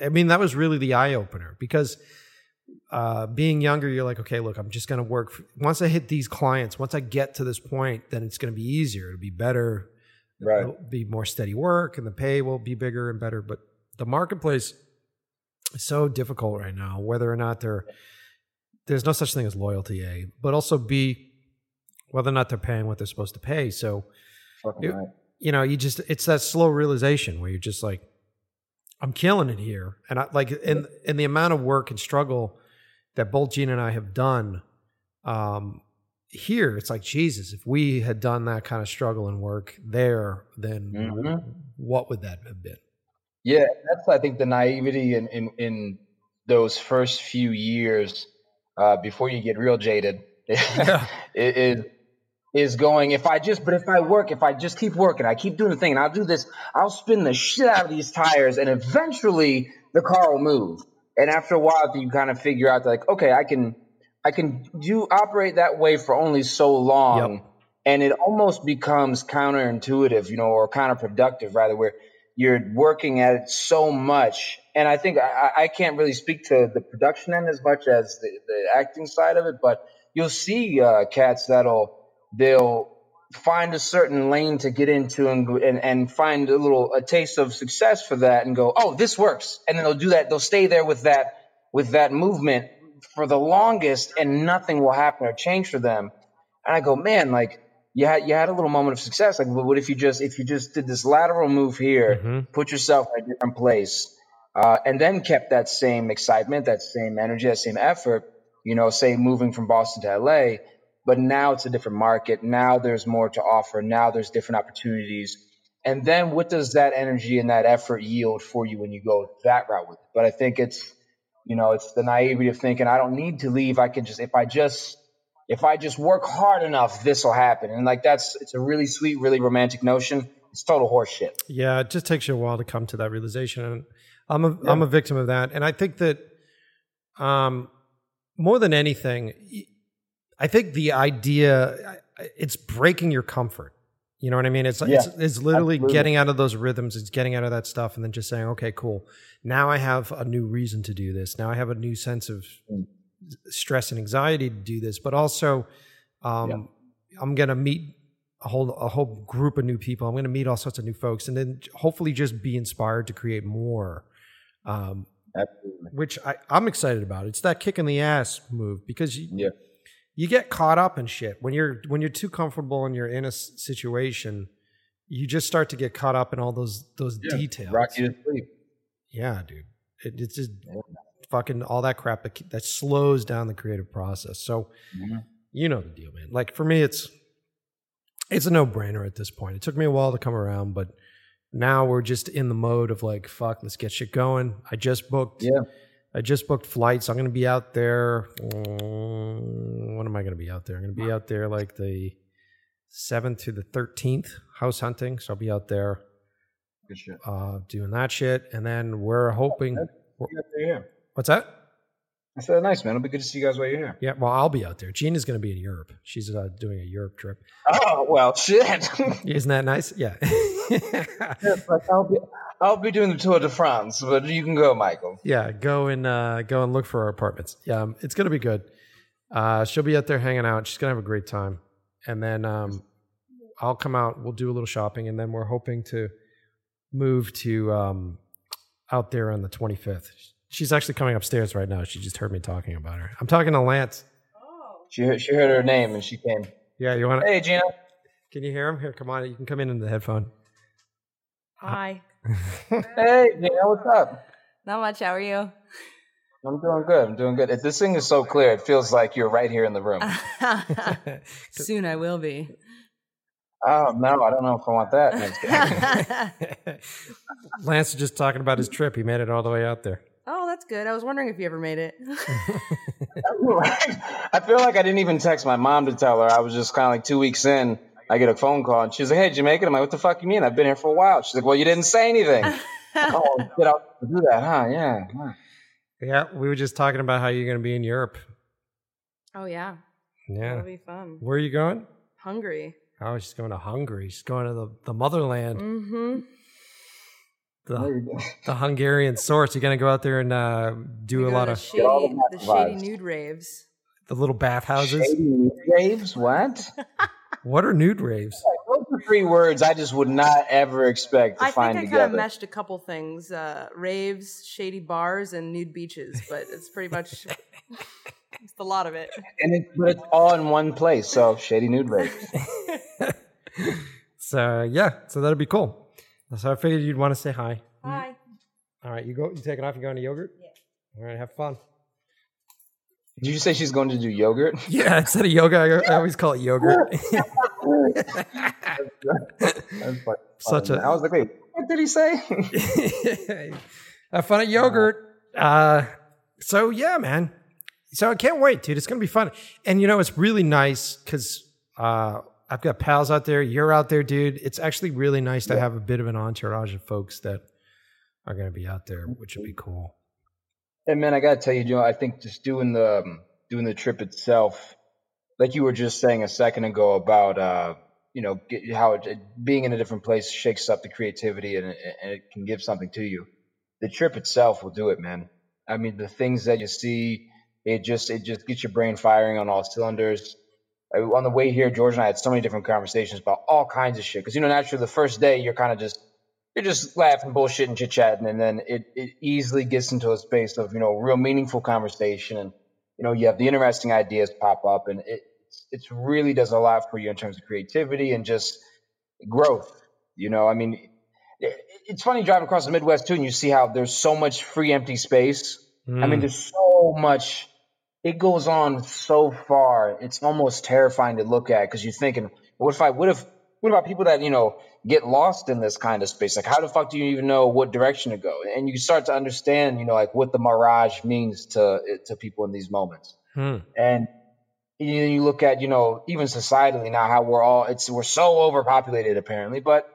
I mean, that was really the eye opener because. Uh, being younger, you're like, okay, look, I'm just going to work. For, once I hit these clients, once I get to this point, then it's going to be easier. It'll be better. Right. It'll be more steady work, and the pay will be bigger and better. But the marketplace is so difficult right now. Whether or not they're there's no such thing as loyalty, A, but also B, whether or not they're paying what they're supposed to pay. So, it, right. You know, you just, it's that slow realization where you're just like, I'm killing it here. And I like, in, in the amount of work and struggle that both Gina and I have done, um, here, it's like, Jesus, if we had done that kind of struggle and work there, then mm-hmm. what would that have been? Yeah, that's, I think, the naivety in, in, in those first few years uh, before you get real jaded yeah. is is going if I just but if I work if I just keep working I keep doing the thing and I'll do this I'll spin the shit out of these tires and eventually the car will move and after a while you kind of figure out like okay I can I can do operate that way for only so long yep. and it almost becomes counterintuitive you know or counterproductive rather where you're working at it so much and I think I, I, can't really speak to the production end as much as the, the acting side of it, but you'll see uh, cats that'll they'll find a certain lane to get into and, and and find a little a taste of success for that and go, oh, this works, and then they'll do that. They'll stay there with that with that movement for the longest, and nothing will happen or change for them. And I go, man, like you had you had a little moment of success. Like, what if you just if you just did this lateral move here, mm-hmm. put yourself in a different place uh, and then kept that same excitement, that same energy, that same effort, you know, say moving from Boston to LA, but now it's a different market. Now there's more to offer. Now there's different opportunities. And then what does that energy and that effort yield for you when you go that route with it? But I think it's, you know, it's the naivety of thinking I don't need to leave. I can just, if I just, if I just work hard enough, this will happen. And like that's, it's a really sweet, really romantic notion. It's total horseshit. Yeah, it just takes you a while to come to that realization. And I'm a, yeah. I'm a victim of that. And I think that, um, more than anything, I think the idea it's breaking your comfort. You know what I mean? It's yeah, it's, it's literally absolutely. getting out of those rhythms. It's getting out of that stuff, and then just saying, "Okay, cool. Now I have a new reason to do this. Now I have a new sense of mm. stress and anxiety to do this. But also, um, yeah. I'm going to meet a whole a whole group of new people. I'm going to meet all sorts of new folks, and then hopefully just be inspired to create more. Um, Absolutely. Which I, I'm excited about. It's that kick in the ass move because you, yeah. You get caught up in shit when you're when you're too comfortable and you're in a situation. You just start to get caught up in all those those yeah. details. Rock you to sleep. Yeah, dude. It, it's just yeah. fucking all that crap that, that slows down the creative process. So, mm-hmm. you know the deal, man. Like for me, it's it's a no brainer at this point. It took me a while to come around, but now we're just in the mode of like, fuck, let's get shit going. I just booked. Yeah. I just booked flights. I'm going to be out there. Um, when am I going to be out there? I'm going to be out there like the 7th to the 13th house hunting. So I'll be out there. Uh, doing that shit. And then we're hoping. What's that? I said, nice, man. It'll be good to see you guys while you're here. Yeah, well, I'll be out there. Gina's going to be in Europe. She's uh, doing a Europe trip. Oh, well, shit. Isn't that nice? Yeah. yeah I'll, be, I'll be doing the Tour de France, but you can go, Michael. Yeah, go and uh, go and look for our apartments. Yeah, um, it's going to be good. Uh, she'll be out there hanging out. She's going to have a great time. And then um, I'll come out. We'll do a little shopping. And then we're hoping to move to um, out there on the 25th She's actually coming upstairs right now. She just heard me talking about her. I'm talking to Lance. Oh. She heard, she heard her name and she came. Yeah, you want to? Hey, Gina. Can you hear him? Here, come on. You can come in in the headphone. Hi. Hey, Gina, what's up? Not much. How are you? I'm doing good. I'm doing good. If this thing is so clear, it feels like you're right here in the room. Soon I will be. Oh no, I don't know if I want that. Lance is just talking about his trip. He made it all the way out there. Oh, that's good. I was wondering if you ever made it. I feel like I didn't even text my mom to tell her. I was just kind of like two weeks in. I get a phone call and she's like, "Hey, did you make it?" I'm like, "What the fuck you mean? I've been here for a while." She's like, "Well, you didn't say anything." oh, get out to do that, huh? Yeah. Yeah, we were just talking about how you're going to be in Europe. Oh yeah. Yeah. That'll be fun. Where are you going? Hungary. Oh, she's going to Hungary. She's going to the, the motherland. Mm-hmm the, the Hungarian source. You're gonna go out there and uh, do a lot of shady, the, shady nude raves. The little bathhouses. Shady nude raves. What? what are nude raves? Those are three words I just would not ever expect to I find think I together. kind of meshed a couple things: uh, raves, shady bars, and nude beaches. But it's pretty much it's a lot of it. And it's but it's all in one place. So shady nude raves. so yeah, so that'd be cool. So I figured you'd want to say hi. Hi. All right, you go. You take it off. You going to yogurt. Yeah. All right, have fun. Did you say she's going to do yogurt? Yeah, instead of yoga, I, I always call it yogurt. Such a. I was like, wait, what did he say? have fun at yogurt. Uh, so yeah, man. So I can't wait, dude. It's gonna be fun, and you know it's really nice because uh, I've got pals out there. You're out there, dude. It's actually really nice to have a bit of an entourage of folks that are going to be out there, which would be cool. And man, I got to tell you, Joe, I think just doing the um, doing the trip itself, like you were just saying a second ago about uh, you know get, how it, being in a different place shakes up the creativity and, and it can give something to you. The trip itself will do it, man. I mean, the things that you see, it just it just gets your brain firing on all cylinders on the way here, George and I had so many different conversations about all kinds of shit. Because you know, naturally, the first day you're kind of just you're just laughing, bullshit, and chit chatting, and then it it easily gets into a space of you know real meaningful conversation, and you know you have the interesting ideas pop up, and it it really does a lot for you in terms of creativity and just growth. You know, I mean, it's funny driving across the Midwest too, and you see how there's so much free empty space. Mm. I mean, mm. there's so much. It goes on so far. It's almost terrifying to look at because you're thinking, what if I? What if? What about people that you know get lost in this kind of space? Like, how the fuck do you even know what direction to go? And you start to understand, you know, like what the mirage means to to people in these moments. Hmm. And you, you look at, you know, even societally now, how we're all it's we're so overpopulated apparently, but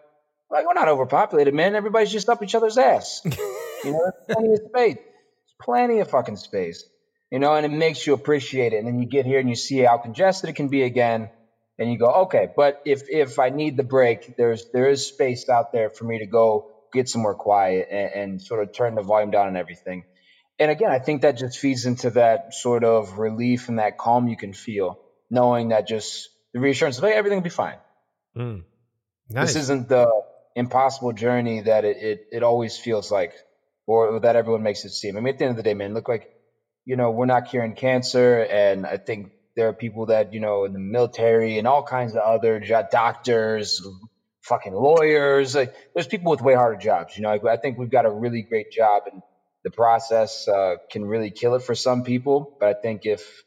like we're not overpopulated, man. Everybody's just up each other's ass. you know, there's plenty of space. There's plenty of fucking space. You know, and it makes you appreciate it. And then you get here and you see how congested it can be again, and you go, okay. But if if I need the break, there's there is space out there for me to go get some more quiet and, and sort of turn the volume down and everything. And again, I think that just feeds into that sort of relief and that calm you can feel, knowing that just the reassurance of hey, everything will be fine. Mm. Nice. This isn't the impossible journey that it, it, it always feels like, or that everyone makes it seem. I mean, at the end of the day, man, look like, you know, we're not curing cancer. And I think there are people that, you know, in the military and all kinds of other doctors, fucking lawyers, like there's people with way harder jobs. You know, I think we've got a really great job and the process uh, can really kill it for some people. But I think if,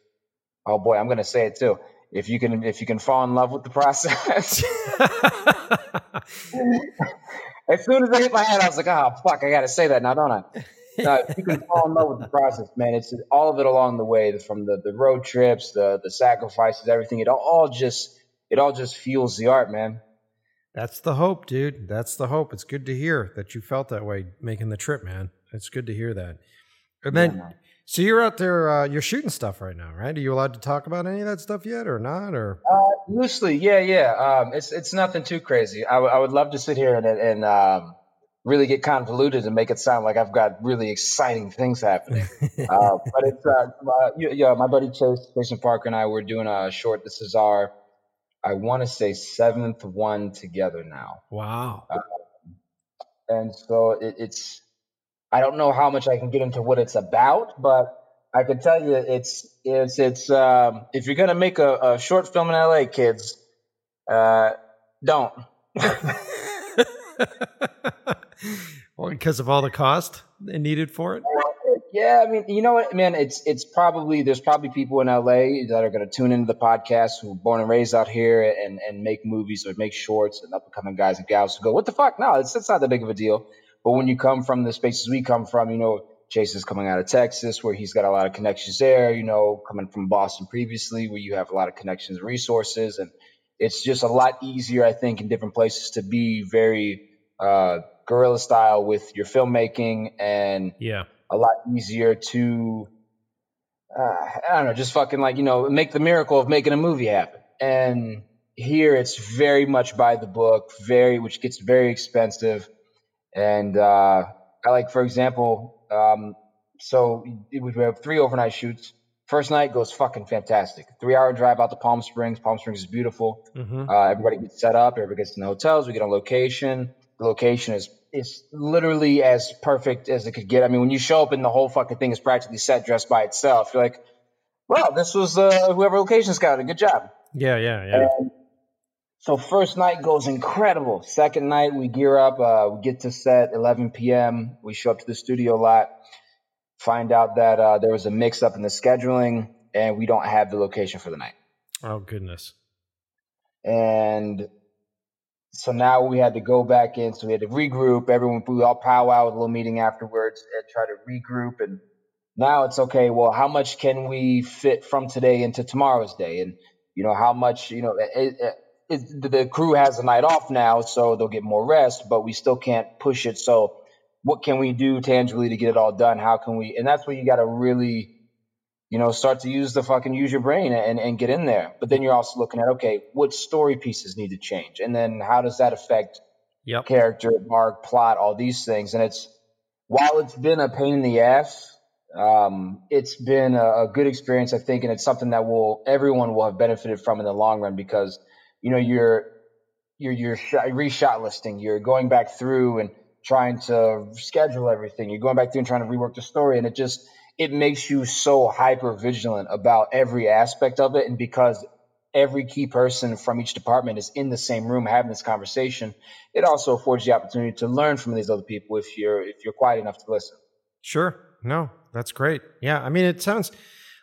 oh boy, I'm going to say it too if you can if you can fall in love with the process. as soon as I hit my head, I was like, oh fuck, I gotta say that now, don't I? No, you can fall in love with the process, man, it's all of it along the way, from the, the road trips, the the sacrifices, everything. It all just it all just fuels the art, man. That's the hope, dude. That's the hope. It's good to hear that you felt that way making the trip, man. It's good to hear that. And then yeah, so you're out there, uh, you're shooting stuff right now, right? Are you allowed to talk about any of that stuff yet, or not? Or uh, loosely, yeah, yeah. Um, it's it's nothing too crazy. I, w- I would love to sit here and and um, really get convoluted and make it sound like I've got really exciting things happening. uh, but it's uh, my, yeah, my buddy Chase, Jason Parker, and I were doing a short. This is our, I want to say seventh one together now. Wow. Uh, and so it, it's I don't know how much I can get into what it's about, but I can tell you it's it's it's um, if you're gonna make a, a, short film in LA, kids, uh, don't. well, because of all the cost needed for it. Yeah, I mean, you know what, man? It's it's probably there's probably people in LA that are going to tune into the podcast who were born and raised out here and and make movies or make shorts and up and coming guys and gals who go, what the fuck? No, it's it's not that big of a deal. But when you come from the spaces we come from, you know, is coming out of Texas, where he's got a lot of connections there. You know, coming from Boston previously, where you have a lot of connections and resources, and it's just a lot easier, I think, in different places to be very uh, guerrilla style with your filmmaking, and yeah, a lot easier to uh, I don't know, just fucking like you know, make the miracle of making a movie happen. And here, it's very much by the book, very which gets very expensive and uh, I like, for example, um, so we have three overnight shoots. First night goes fucking fantastic. Three hour drive out to Palm Springs. Palm Springs is beautiful. Mm-hmm. Uh, everybody gets set up. Everybody gets in the hotels. We get on location. The location is is literally as perfect as it could get. I mean, when you show up and the whole fucking thing is practically set dressed by itself, you're like, well, this was uh, whoever location scouted. Good job. Yeah, yeah, yeah. And so first night goes incredible. Second night we gear up. Uh, we get to set 11 p.m. We show up to the studio lot. Find out that uh, there was a mix up in the scheduling, and we don't have the location for the night. Oh goodness! And so now we had to go back in. So we had to regroup. Everyone, we all powwow with a little meeting afterwards and try to regroup. And now it's okay. Well, how much can we fit from today into tomorrow's day? And you know how much you know. It, it, it, the crew has a night off now, so they'll get more rest, but we still can't push it. So, what can we do tangibly to get it all done? How can we? And that's where you got to really, you know, start to use the fucking use your brain and, and get in there. But then you're also looking at, okay, what story pieces need to change? And then how does that affect yep. character, mark, plot, all these things? And it's, while it's been a pain in the ass, um, it's been a, a good experience, I think, and it's something that will everyone will have benefited from in the long run because you know, you're you're you're reshot listing. You're going back through and trying to schedule everything. You're going back through and trying to rework the story, and it just it makes you so hyper vigilant about every aspect of it. And because every key person from each department is in the same room having this conversation, it also affords the opportunity to learn from these other people if you're if you're quiet enough to listen. Sure. No, that's great. Yeah, I mean, it sounds.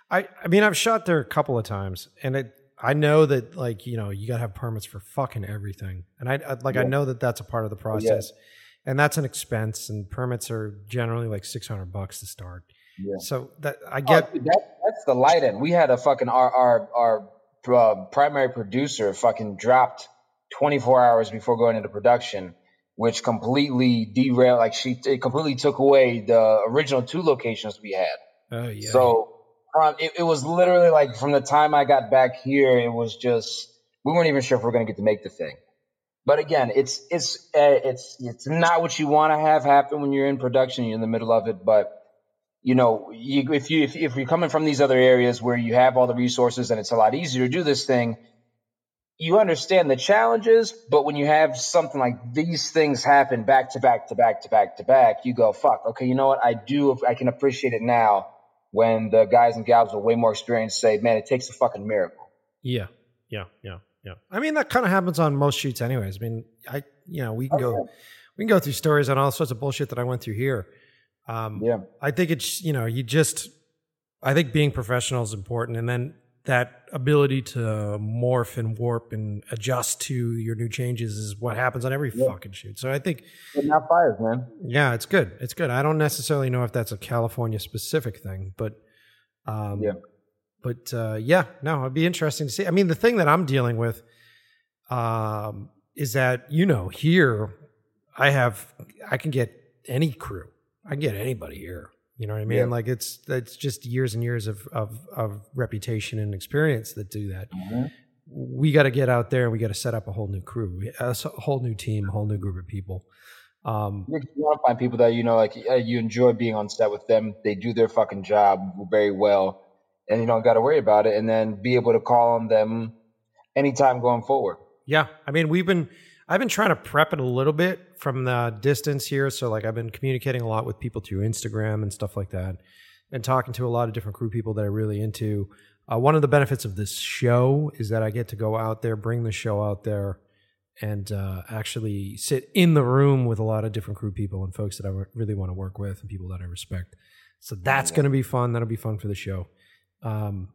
I I mean, I've shot there a couple of times, and it. I know that like you know you gotta have permits for fucking everything, and I, I like yeah. I know that that's a part of the oh, process, yeah. and that's an expense, and permits are generally like six hundred bucks to start. Yeah. So that I get. Oh, that, that's the light end. We had a fucking our our our uh, primary producer fucking dropped 24 hours before going into production, which completely derailed. Like she, it completely took away the original two locations we had. Oh yeah. So um, it, it, was literally like from the time I got back here, it was just we weren't even sure if we are going to get to make the thing. But again, it's it's uh, it's it's not what you want to have happen when you're in production. You're in the middle of it, but you know, you, if you if, if you're coming from these other areas where you have all the resources and it's a lot easier to do this thing, you understand the challenges. But when you have something like these things happen back to back to back to back to back, you go, "Fuck, okay, you know what? I do. I can appreciate it now." When the guys and gals with way more experience say, "Man, it takes a fucking miracle." Yeah, yeah, yeah, yeah. I mean, that kind of happens on most shoots, anyways. I mean, I you know we can okay. go we can go through stories on all sorts of bullshit that I went through here um, yeah. I think it's, you know, you just, I think being professional is important. And then that ability to morph and warp and adjust to your new changes is what happens on every yeah. fucking shoot. So I think. Not fires, man. Yeah, it's good. It's good. I don't necessarily know if that's a California specific thing, but. Um, yeah. But uh, yeah, no, it'd be interesting to see. I mean, the thing that I'm dealing with um, is that, you know, here I have, I can get any crew I can get anybody here. You know what I mean? Yeah. Like it's it's just years and years of of, of reputation and experience that do that. Mm-hmm. We got to get out there and we got to set up a whole new crew, a whole new team, a whole new group of people. Um, you want to find people that you know, like you enjoy being on set with them. They do their fucking job very well, and you don't got to worry about it. And then be able to call on them anytime going forward. Yeah, I mean, we've been I've been trying to prep it a little bit from the distance here. So like I've been communicating a lot with people through Instagram and stuff like that, and talking to a lot of different crew people that are really into. Uh, one of the benefits of this show is that I get to go out there, bring the show out there, and uh, actually sit in the room with a lot of different crew people and folks that I really want to work with and people that I respect. So that's going to be fun. That'll be fun for the show. Um,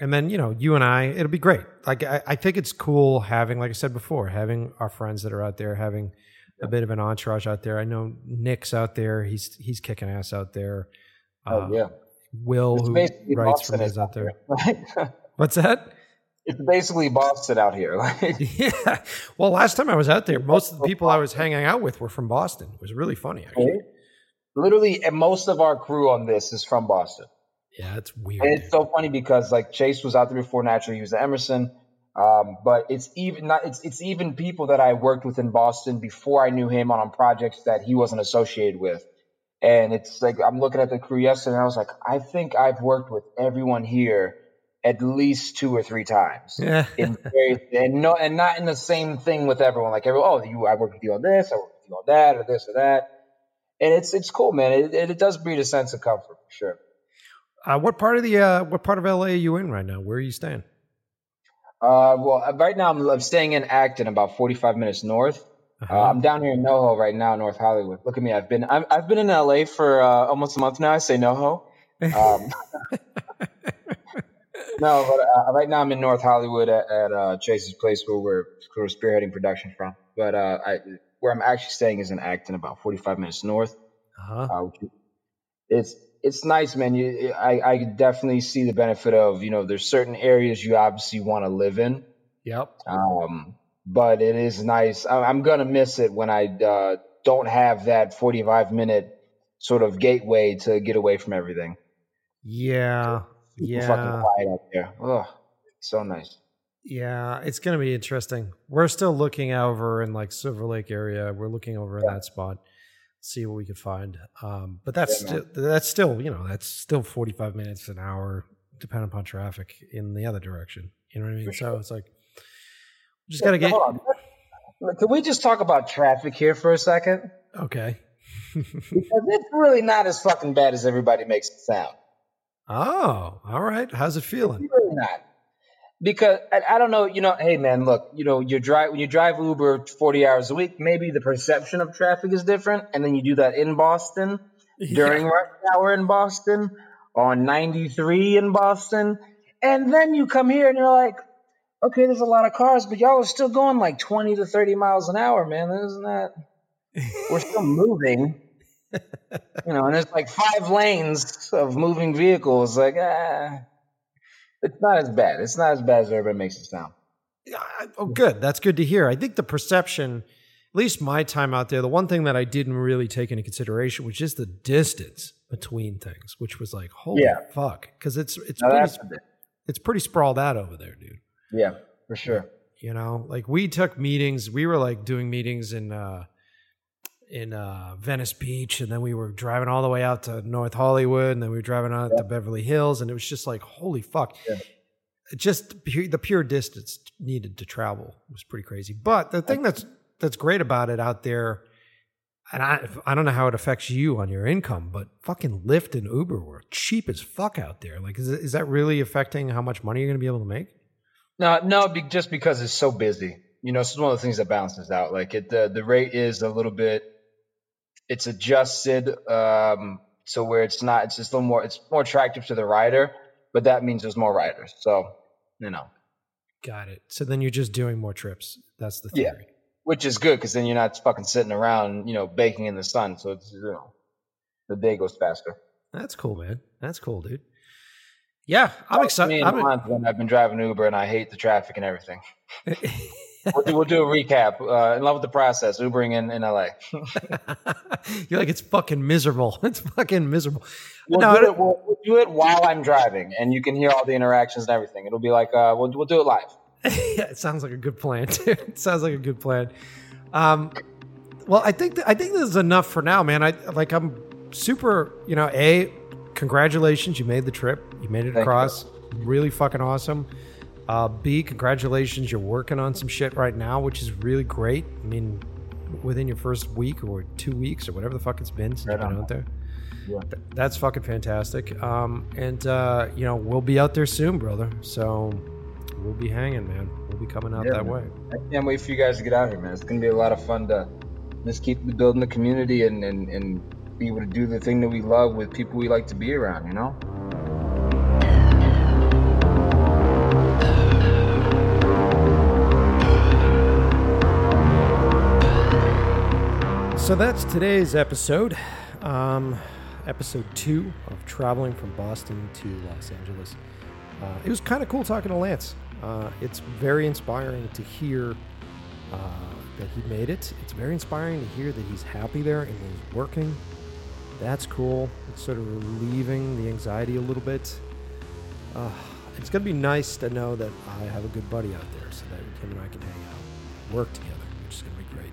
and then you know you and i it'll be great. Like I, I, think it's cool having like i said before having our friends that are out there having a bit of an entourage out there. I know nick's out there. He's he's kicking ass out there. Oh uh, yeah. Will it's who writes for is out there. what's that? It's basically boston out here yeah. Well last time i was out there most of the people i was hanging out with were from boston. It was really funny actually. Literally and most of our crew on this is from boston yeah, it's weird. And it's so funny because like Chase was out there before naturally he was at Emerson. Um, but it's even not it's it's even people that I worked with in Boston before I knew him on, on projects that he wasn't associated with. And it's like I'm looking at the crew yesterday and I was like, I think I've worked with everyone here at least two or three times. Yeah. and no and not in the same thing with everyone. Like everyone, oh, you I worked with you on this, I worked with you on that, or this or that. And it's it's cool, man. It, it, it does breed a sense of comfort for sure. Uh, what part of the uh, what part of LA are you in right now? Where are you staying? Uh, well, uh, right now I'm, I'm staying in Acton, about 45 minutes north. Uh-huh. Uh, I'm down here in NoHo right now, North Hollywood. Look at me. I've been i have been in LA for uh, almost a month now. I say NoHo. Um, no, but uh, right now I'm in North Hollywood at, at uh, Chase's place where we're, we're spearheading production from. But uh, I, where I'm actually staying is in Acton, about 45 minutes north. Uh-huh. it's it's nice, man. You, I, I definitely see the benefit of, you know, there's certain areas you obviously want to live in. Yep. Um, but it is nice. I, am gonna miss it when I uh, don't have that 45 minute sort of gateway to get away from everything. Yeah. yeah. Fucking quiet out there. Oh, so nice. Yeah, it's gonna be interesting. We're still looking over in like Silver Lake area. We're looking over in that spot see what we could find. Um, but that's yeah, sti- that's still you know that's still forty five minutes an hour, depending upon traffic in the other direction. You know what I mean? so it's like we just got to get. Can we just talk about traffic here for a second? Okay. because it's really not as fucking bad as everybody makes it sound. Oh, all right. How's it feeling? It's really not. Because I, I, don't know, you know, hey man, look, you know, you drive when you drive Uber 40 hours a week, maybe the perception of traffic is different, and then you do that in Boston yeah. during rush hour in Boston on 93 in Boston, and then you come here and you're like, okay, there's a lot of cars, but y'all are still going like 20 to 30 miles an hour, man. Isn't that? We're still moving. you know, and there's like five lanes of moving vehicles. Like, ah it's not as bad. It's not as bad as everybody makes it sound. Yeah, oh, good. That's good to hear. I think the perception, at least my time out there, the one thing that I didn't really take into consideration was just the distance between things, which was like, holy yeah. fuck, because it's it's pretty, it's pretty sprawled out over there, dude. Yeah, for sure. You know, like we took meetings. We were like doing meetings in uh, in uh, Venice Beach, and then we were driving all the way out to North Hollywood, and then we were driving out yeah. to Beverly Hills, and it was just like, holy fuck! Yeah. Just the pure distance needed to travel was pretty crazy. But the thing that's that's great about it out there, and I I don't know how it affects you on your income, but fucking Lyft and Uber were cheap as fuck out there. Like, is is that really affecting how much money you're going to be able to make? No, no, just because it's so busy. You know, it's one of the things that balances out. Like it, the the rate is a little bit it's adjusted um, so where it's not it's just a little more it's more attractive to the rider, but that means there's more riders. So you know. Got it. So then you're just doing more trips. That's the theory. Yeah. Which is good because then you're not fucking sitting around, you know, baking in the sun. So it's you know, the day goes faster. That's cool, man. That's cool, dude. Yeah, I'm excited. I'm I've been driving Uber and I hate the traffic and everything. we'll, do, we'll do a recap. Uh, in love with the process, Ubering in, in LA. You're like, it's fucking miserable. It's fucking miserable. We'll, no, do it, we'll, we'll, do it while I'm driving, and you can hear all the interactions and everything. It'll be like, uh, we'll, we'll do it live. yeah, it sounds like a good plan, too. It sounds like a good plan. Um, well, I think th- I think this is enough for now, man. I like I'm super, you know, a congratulations, you made the trip. You made it Thank across. You. Really fucking awesome. Uh, B, congratulations, you're working on some shit right now, which is really great. I mean, within your first week or two weeks or whatever the fuck it's been since right you've been out there. Yeah. That's fucking fantastic. Um, and, uh, you know, we'll be out there soon, brother. So we'll be hanging, man. We'll be coming out yeah, that man. way. I can't wait for you guys to get out here, man. It's going to be a lot of fun to just keep building the community and, and, and be able to do the thing that we love with people we like to be around, you know? So that's today's episode. Um, episode two of traveling from Boston to Los Angeles. Uh, it was kind of cool talking to Lance. Uh, it's very inspiring to hear uh, that he made it. It's very inspiring to hear that he's happy there and he's working. That's cool. It's sort of relieving the anxiety a little bit. Uh, it's going to be nice to know that I have a good buddy out there so that him and I can hang out, work together, which is going to be great.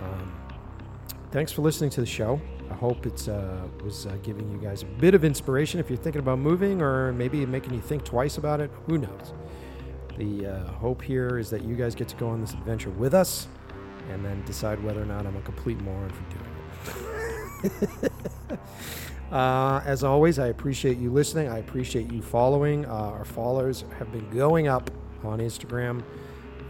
Um, thanks for listening to the show. I hope it uh, was uh, giving you guys a bit of inspiration if you're thinking about moving or maybe making you think twice about it. Who knows? The uh, hope here is that you guys get to go on this adventure with us and then decide whether or not I'm a complete moron for doing it. Uh, as always, I appreciate you listening. I appreciate you following. Uh, our followers have been going up on Instagram.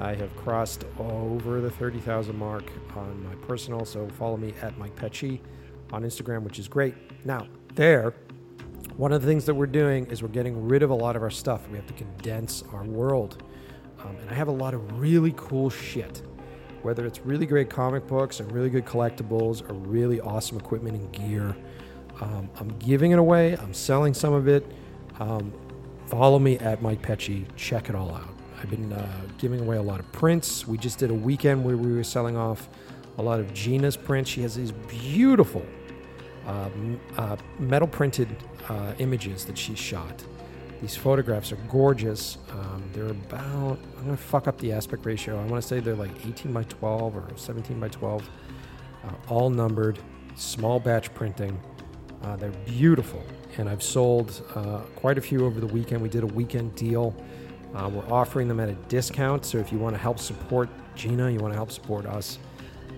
I have crossed over the 30,000 mark on my personal, so follow me at Mike Pecci on Instagram, which is great. Now, there, one of the things that we're doing is we're getting rid of a lot of our stuff. We have to condense our world. Um, and I have a lot of really cool shit, whether it's really great comic books and really good collectibles or really awesome equipment and gear. Um, I'm giving it away, I'm selling some of it. Um, follow me at Mike Pecci. Check it all out. I've been uh, giving away a lot of prints. We just did a weekend where we were selling off a lot of Gina's prints. She has these beautiful uh, uh, metal printed uh, images that she shot. These photographs are gorgeous. Um, they're about, I'm going to fuck up the aspect ratio. I want to say they're like 18 by 12 or 17 by 12, uh, all numbered, small batch printing. Uh, they're beautiful. And I've sold quite a few over the weekend. We did a weekend deal uh, we're offering them at a discount, so if you want to help support Gina, you want to help support us,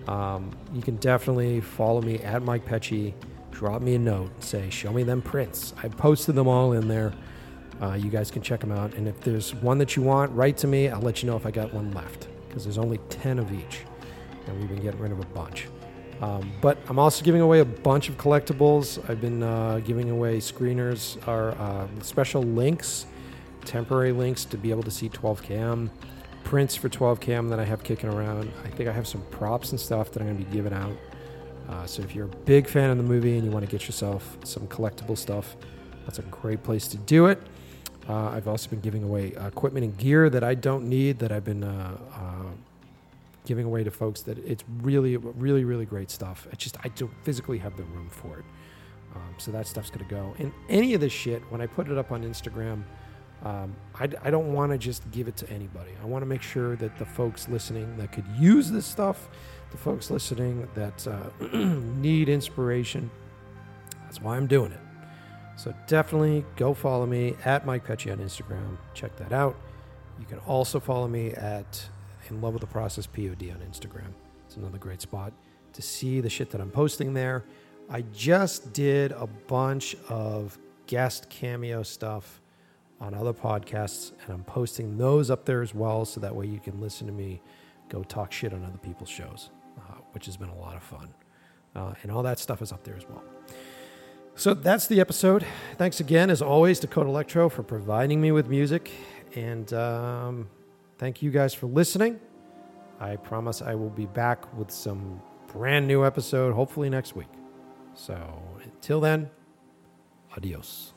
um, you can definitely follow me at Mike Pecci. Drop me a note, say, show me them prints. I posted them all in there. uh, you guys can check them out. And if there's one that you want, write to me. I'll let you know if I got one left because there's only 10 of each. And we've been getting rid of a bunch. Um, but I'm also giving away a bunch of collectibles. I've been uh, giving away screeners or uh, special links, temporary links to be able to see 12 cam, prints for 12 cam that I have kicking around. I think I have some props and stuff that I'm going to be giving out. Uh, so if you're a big fan of the movie and you want to get yourself some collectible stuff, that's a great place to do it. Uh, I've also been giving away equipment and gear that I don't need that I've been uh, uh, giving away to folks that it's really, really, really great stuff. It's just I don't physically have the room for it. Um, so that stuff's going to go. And any of this shit, when I put it up on Instagram, um, I, I don't want to just give it to anybody. I want to make sure that the folks listening that could use this stuff, the folks listening that uh, need inspiration, that's why I'm doing it. So definitely go follow me at Mike Pecci on Instagram. Check that out. You can also follow me at In Love with the Process POD on Instagram. It's another great spot to see the shit that I'm posting there. I just did a bunch of guest cameo stuff on other podcasts, and I'm posting those up there as well, so that way you can listen to me go talk shit on other people's shows, uh, which has been a lot of fun. Uh, and all that stuff is up there as well. So that's the episode. Thanks again, as always, to Code Electro for providing me with music. And um, thank you guys for listening. I promise I will be back with some brand new episode, hopefully next week. So until then, adios.